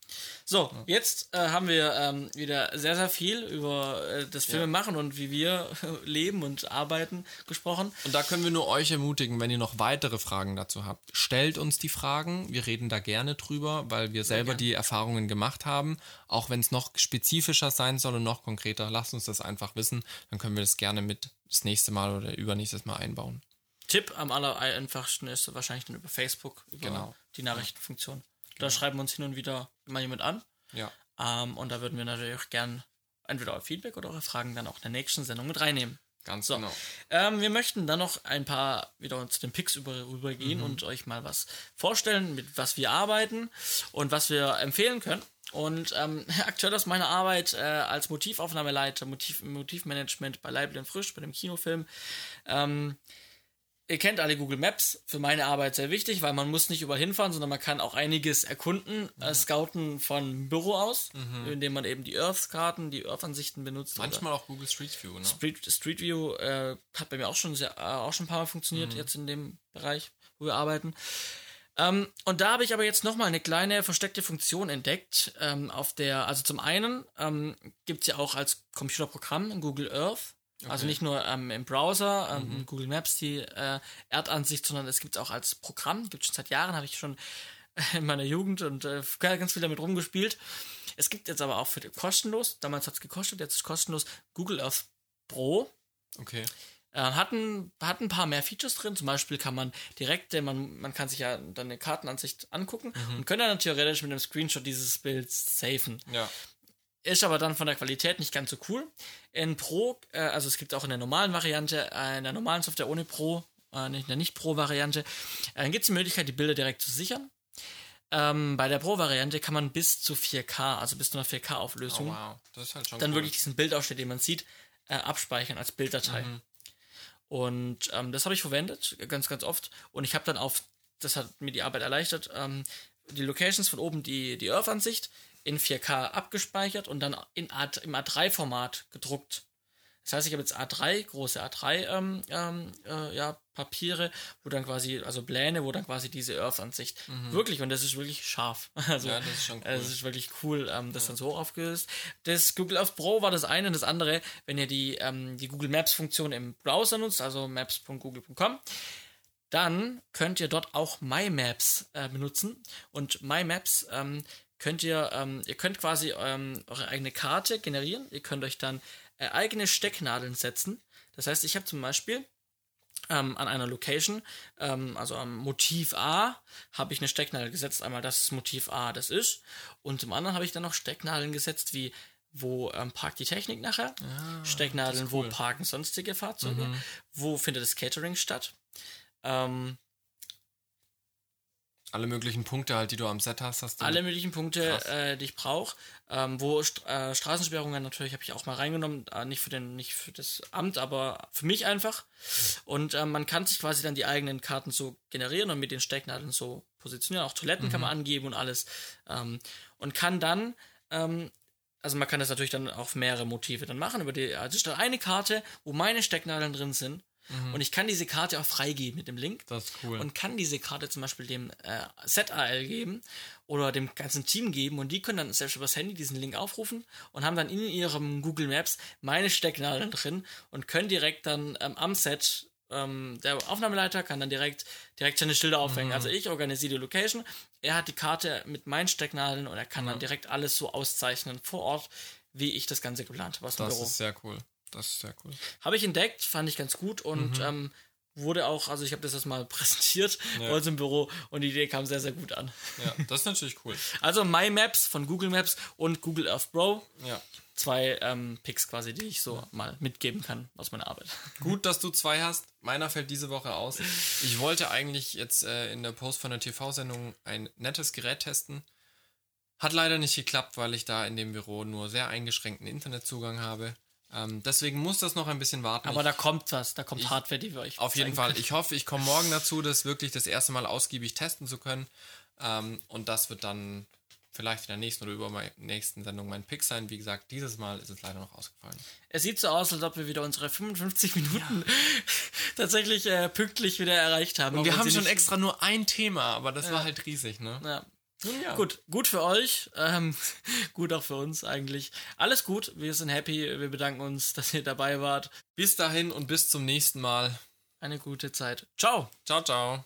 A: So, jetzt äh, haben wir ähm, wieder sehr, sehr viel über äh, das Filme machen und wie wir leben und arbeiten gesprochen.
B: Und da können wir nur euch ermutigen, wenn ihr noch weitere Fragen dazu habt, stellt uns die Fragen. Wir reden da gerne drüber, weil wir selber die Erfahrungen gemacht haben. Auch wenn es noch spezifischer sein soll und noch konkreter, lasst uns das einfach wissen. Dann können wir das gerne mit das nächste Mal oder übernächstes Mal einbauen.
A: Tipp am aller einfachsten ist wahrscheinlich dann über Facebook, über
B: Genau.
A: die Nachrichtenfunktion. Da schreiben wir uns hin und wieder mal jemand an.
B: Ja.
A: Ähm, und da würden wir natürlich auch gern entweder euer Feedback oder eure Fragen dann auch in der nächsten Sendung mit reinnehmen.
B: Ganz
A: So.
B: genau.
A: Ähm, wir möchten dann noch ein paar wieder zu den Picks über, rübergehen und euch mal was vorstellen, mit was wir arbeiten und was wir empfehlen können. Und ähm, aktuell ist meine Arbeit äh, als Motivaufnahmeleiter, Motiv, Motivmanagement bei und Frisch, bei dem Kinofilm. Ähm, Ihr kennt alle Google Maps, für meine Arbeit sehr wichtig, weil man muss nicht überall hinfahren, sondern man kann auch einiges erkunden, äh, scouten von Büro aus, indem man eben die Earth-Karten, die Earth-Ansichten benutzt.
B: Manchmal auch Google Street View, ne?
A: Street, Street View äh, hat bei mir auch schon sehr, äh, auch schon ein paar Mal funktioniert, jetzt in dem Bereich, wo wir arbeiten. Ähm, und da habe ich aber jetzt nochmal eine kleine versteckte Funktion entdeckt. Ähm, auf der, also zum einen ähm, gibt es ja auch als Computerprogramm Google Earth. Also nicht nur ähm, im Browser, ähm, in Google Maps die äh, Erdansicht, sondern es gibt es auch als Programm, gibt schon seit Jahren, habe ich schon in meiner Jugend und äh, ganz viel damit rumgespielt. Es gibt jetzt aber auch für kostenlos, damals hat es gekostet, jetzt ist es kostenlos, Google Earth Pro.
B: Okay.
A: Äh, hat, ein, hat ein paar mehr Features drin. Zum Beispiel kann man direkt, äh, man, man kann sich ja dann eine Kartenansicht angucken und könnte dann theoretisch mit einem Screenshot dieses Bilds safen.
B: Ja.
A: Ist aber dann von der Qualität nicht ganz so cool. In Pro, äh, also es gibt auch in der normalen Variante, äh, in der normalen Software ohne Pro, äh, in der Nicht-Pro-Variante, äh, gibt es die Möglichkeit, die Bilder direkt zu sichern. Ähm, bei der Pro-Variante kann man bis zu 4K, also bis zu einer 4K-Auflösung,
B: Oh, wow. Das ist halt schon
A: dann
B: cool.
A: wirklich diesen Bildausschnitt, den man sieht, äh, abspeichern als Bilddatei. Und ähm, das habe ich verwendet, ganz, ganz oft. Und ich habe dann auf, das hat mir die Arbeit erleichtert, ähm, die Locations von oben, die, die Earth-Ansicht in 4K abgespeichert und dann in A, im A3-Format gedruckt. Das heißt, ich habe jetzt A3, große A3 ähm, ähm, äh, ja, Papiere, wo dann quasi, also Pläne, wo dann quasi diese Earth-Ansicht wirklich, und das ist wirklich scharf. Also,
B: Ja, das ist schon cool.
A: Es ist wirklich cool, ähm, das dann so aufgelöst. Das Google Earth Pro war das eine und das andere, wenn ihr die, ähm, die Google Maps Funktion im Browser nutzt, also maps.google.com, dann könnt ihr dort auch My Maps äh, benutzen. Und My Maps ähm, könnt ihr, ähm, ihr könnt quasi ähm, eure eigene Karte generieren. Ihr könnt euch dann äh, eigene Stecknadeln setzen. Das heißt, ich habe zum Beispiel ähm, an einer Location, ähm, also am Motiv A, habe ich eine Stecknadel gesetzt. Einmal das Motiv A, das ist. Und zum anderen habe ich dann noch Stecknadeln gesetzt, wie wo ähm, parkt die Technik nachher, Stecknadeln, wo parken sonstige Fahrzeuge, wo findet das Catering statt. Ähm,
B: Alle möglichen Punkte halt, die du am Set hast, hast du.
A: Alle möglichen Punkte, äh, die ich brauche. Ähm, wo St äh, Straßensperrungen natürlich habe ich auch mal reingenommen, äh, nicht für den, nicht für das Amt, aber für mich einfach. Und ähm, man kann sich quasi dann die eigenen Karten so generieren und mit den Stecknadeln so positionieren. Auch Toiletten kann man angeben und alles. Ähm, und kann dann ähm, also man kann das natürlich dann auf mehrere Motive dann machen. Über die, also statt eine Karte, wo meine Stecknadeln drin sind. Und ich kann diese Karte auch freigeben mit dem Link.
B: Das ist cool.
A: Und kann diese Karte zum Beispiel dem äh, ZAL geben oder dem ganzen Team geben und die können dann selbst übers Handy diesen Link aufrufen und haben dann in ihrem Google Maps meine Stecknadeln drin und können direkt dann ähm, am Set ähm, der Aufnahmeleiter kann dann direkt direkt seine Schilder aufhängen. Also ich organisiere die Location, er hat die Karte mit meinen Stecknadeln und er kann dann direkt alles so auszeichnen vor Ort, wie ich das Ganze geplant habe aus dem
B: das
A: Büro.
B: ist sehr cool. Das ist sehr cool.
A: Habe ich entdeckt, fand ich ganz gut und ähm, wurde auch, also ich habe das jetzt mal präsentiert bei uns im Büro und die Idee kam sehr, sehr gut an.
B: Ja, das ist natürlich cool.
A: Also My Maps von Google Maps und Google Earth Pro.
B: Ja.
A: Zwei ähm, Picks quasi, die ich so mal mitgeben kann aus meiner Arbeit.
B: Gut, dass du zwei hast. Meiner fällt diese Woche aus. Ich wollte eigentlich jetzt äh, in der Post von der TV-Sendung ein nettes Gerät testen. Hat leider nicht geklappt, weil ich da in dem Büro nur sehr eingeschränkten Internetzugang habe. Ähm, deswegen muss das noch ein bisschen warten.
A: Aber da kommt was, da kommt Hardware, die wir euch
B: Auf jeden Fall.
A: können.
B: Ich hoffe, ich komme morgen dazu, das wirklich das erste Mal ausgiebig testen zu können. Ähm, und das wird dann vielleicht in der nächsten oder übernächsten Sendung mein Pick sein. Wie gesagt, dieses Mal ist es leider noch ausgefallen.
A: Es sieht so aus, als ob wir wieder unsere 55 Minuten tatsächlich äh, pünktlich wieder erreicht haben.
B: Und wir haben schon extra nur ein Thema, aber das war halt riesig, ne?
A: Ja.
B: Ja.
A: Gut, gut für euch, ähm, gut auch für uns eigentlich. Alles gut, wir sind happy, wir bedanken uns, dass ihr dabei wart.
B: Bis dahin und bis zum nächsten Mal.
A: Eine gute Zeit. Ciao.
B: Ciao, ciao.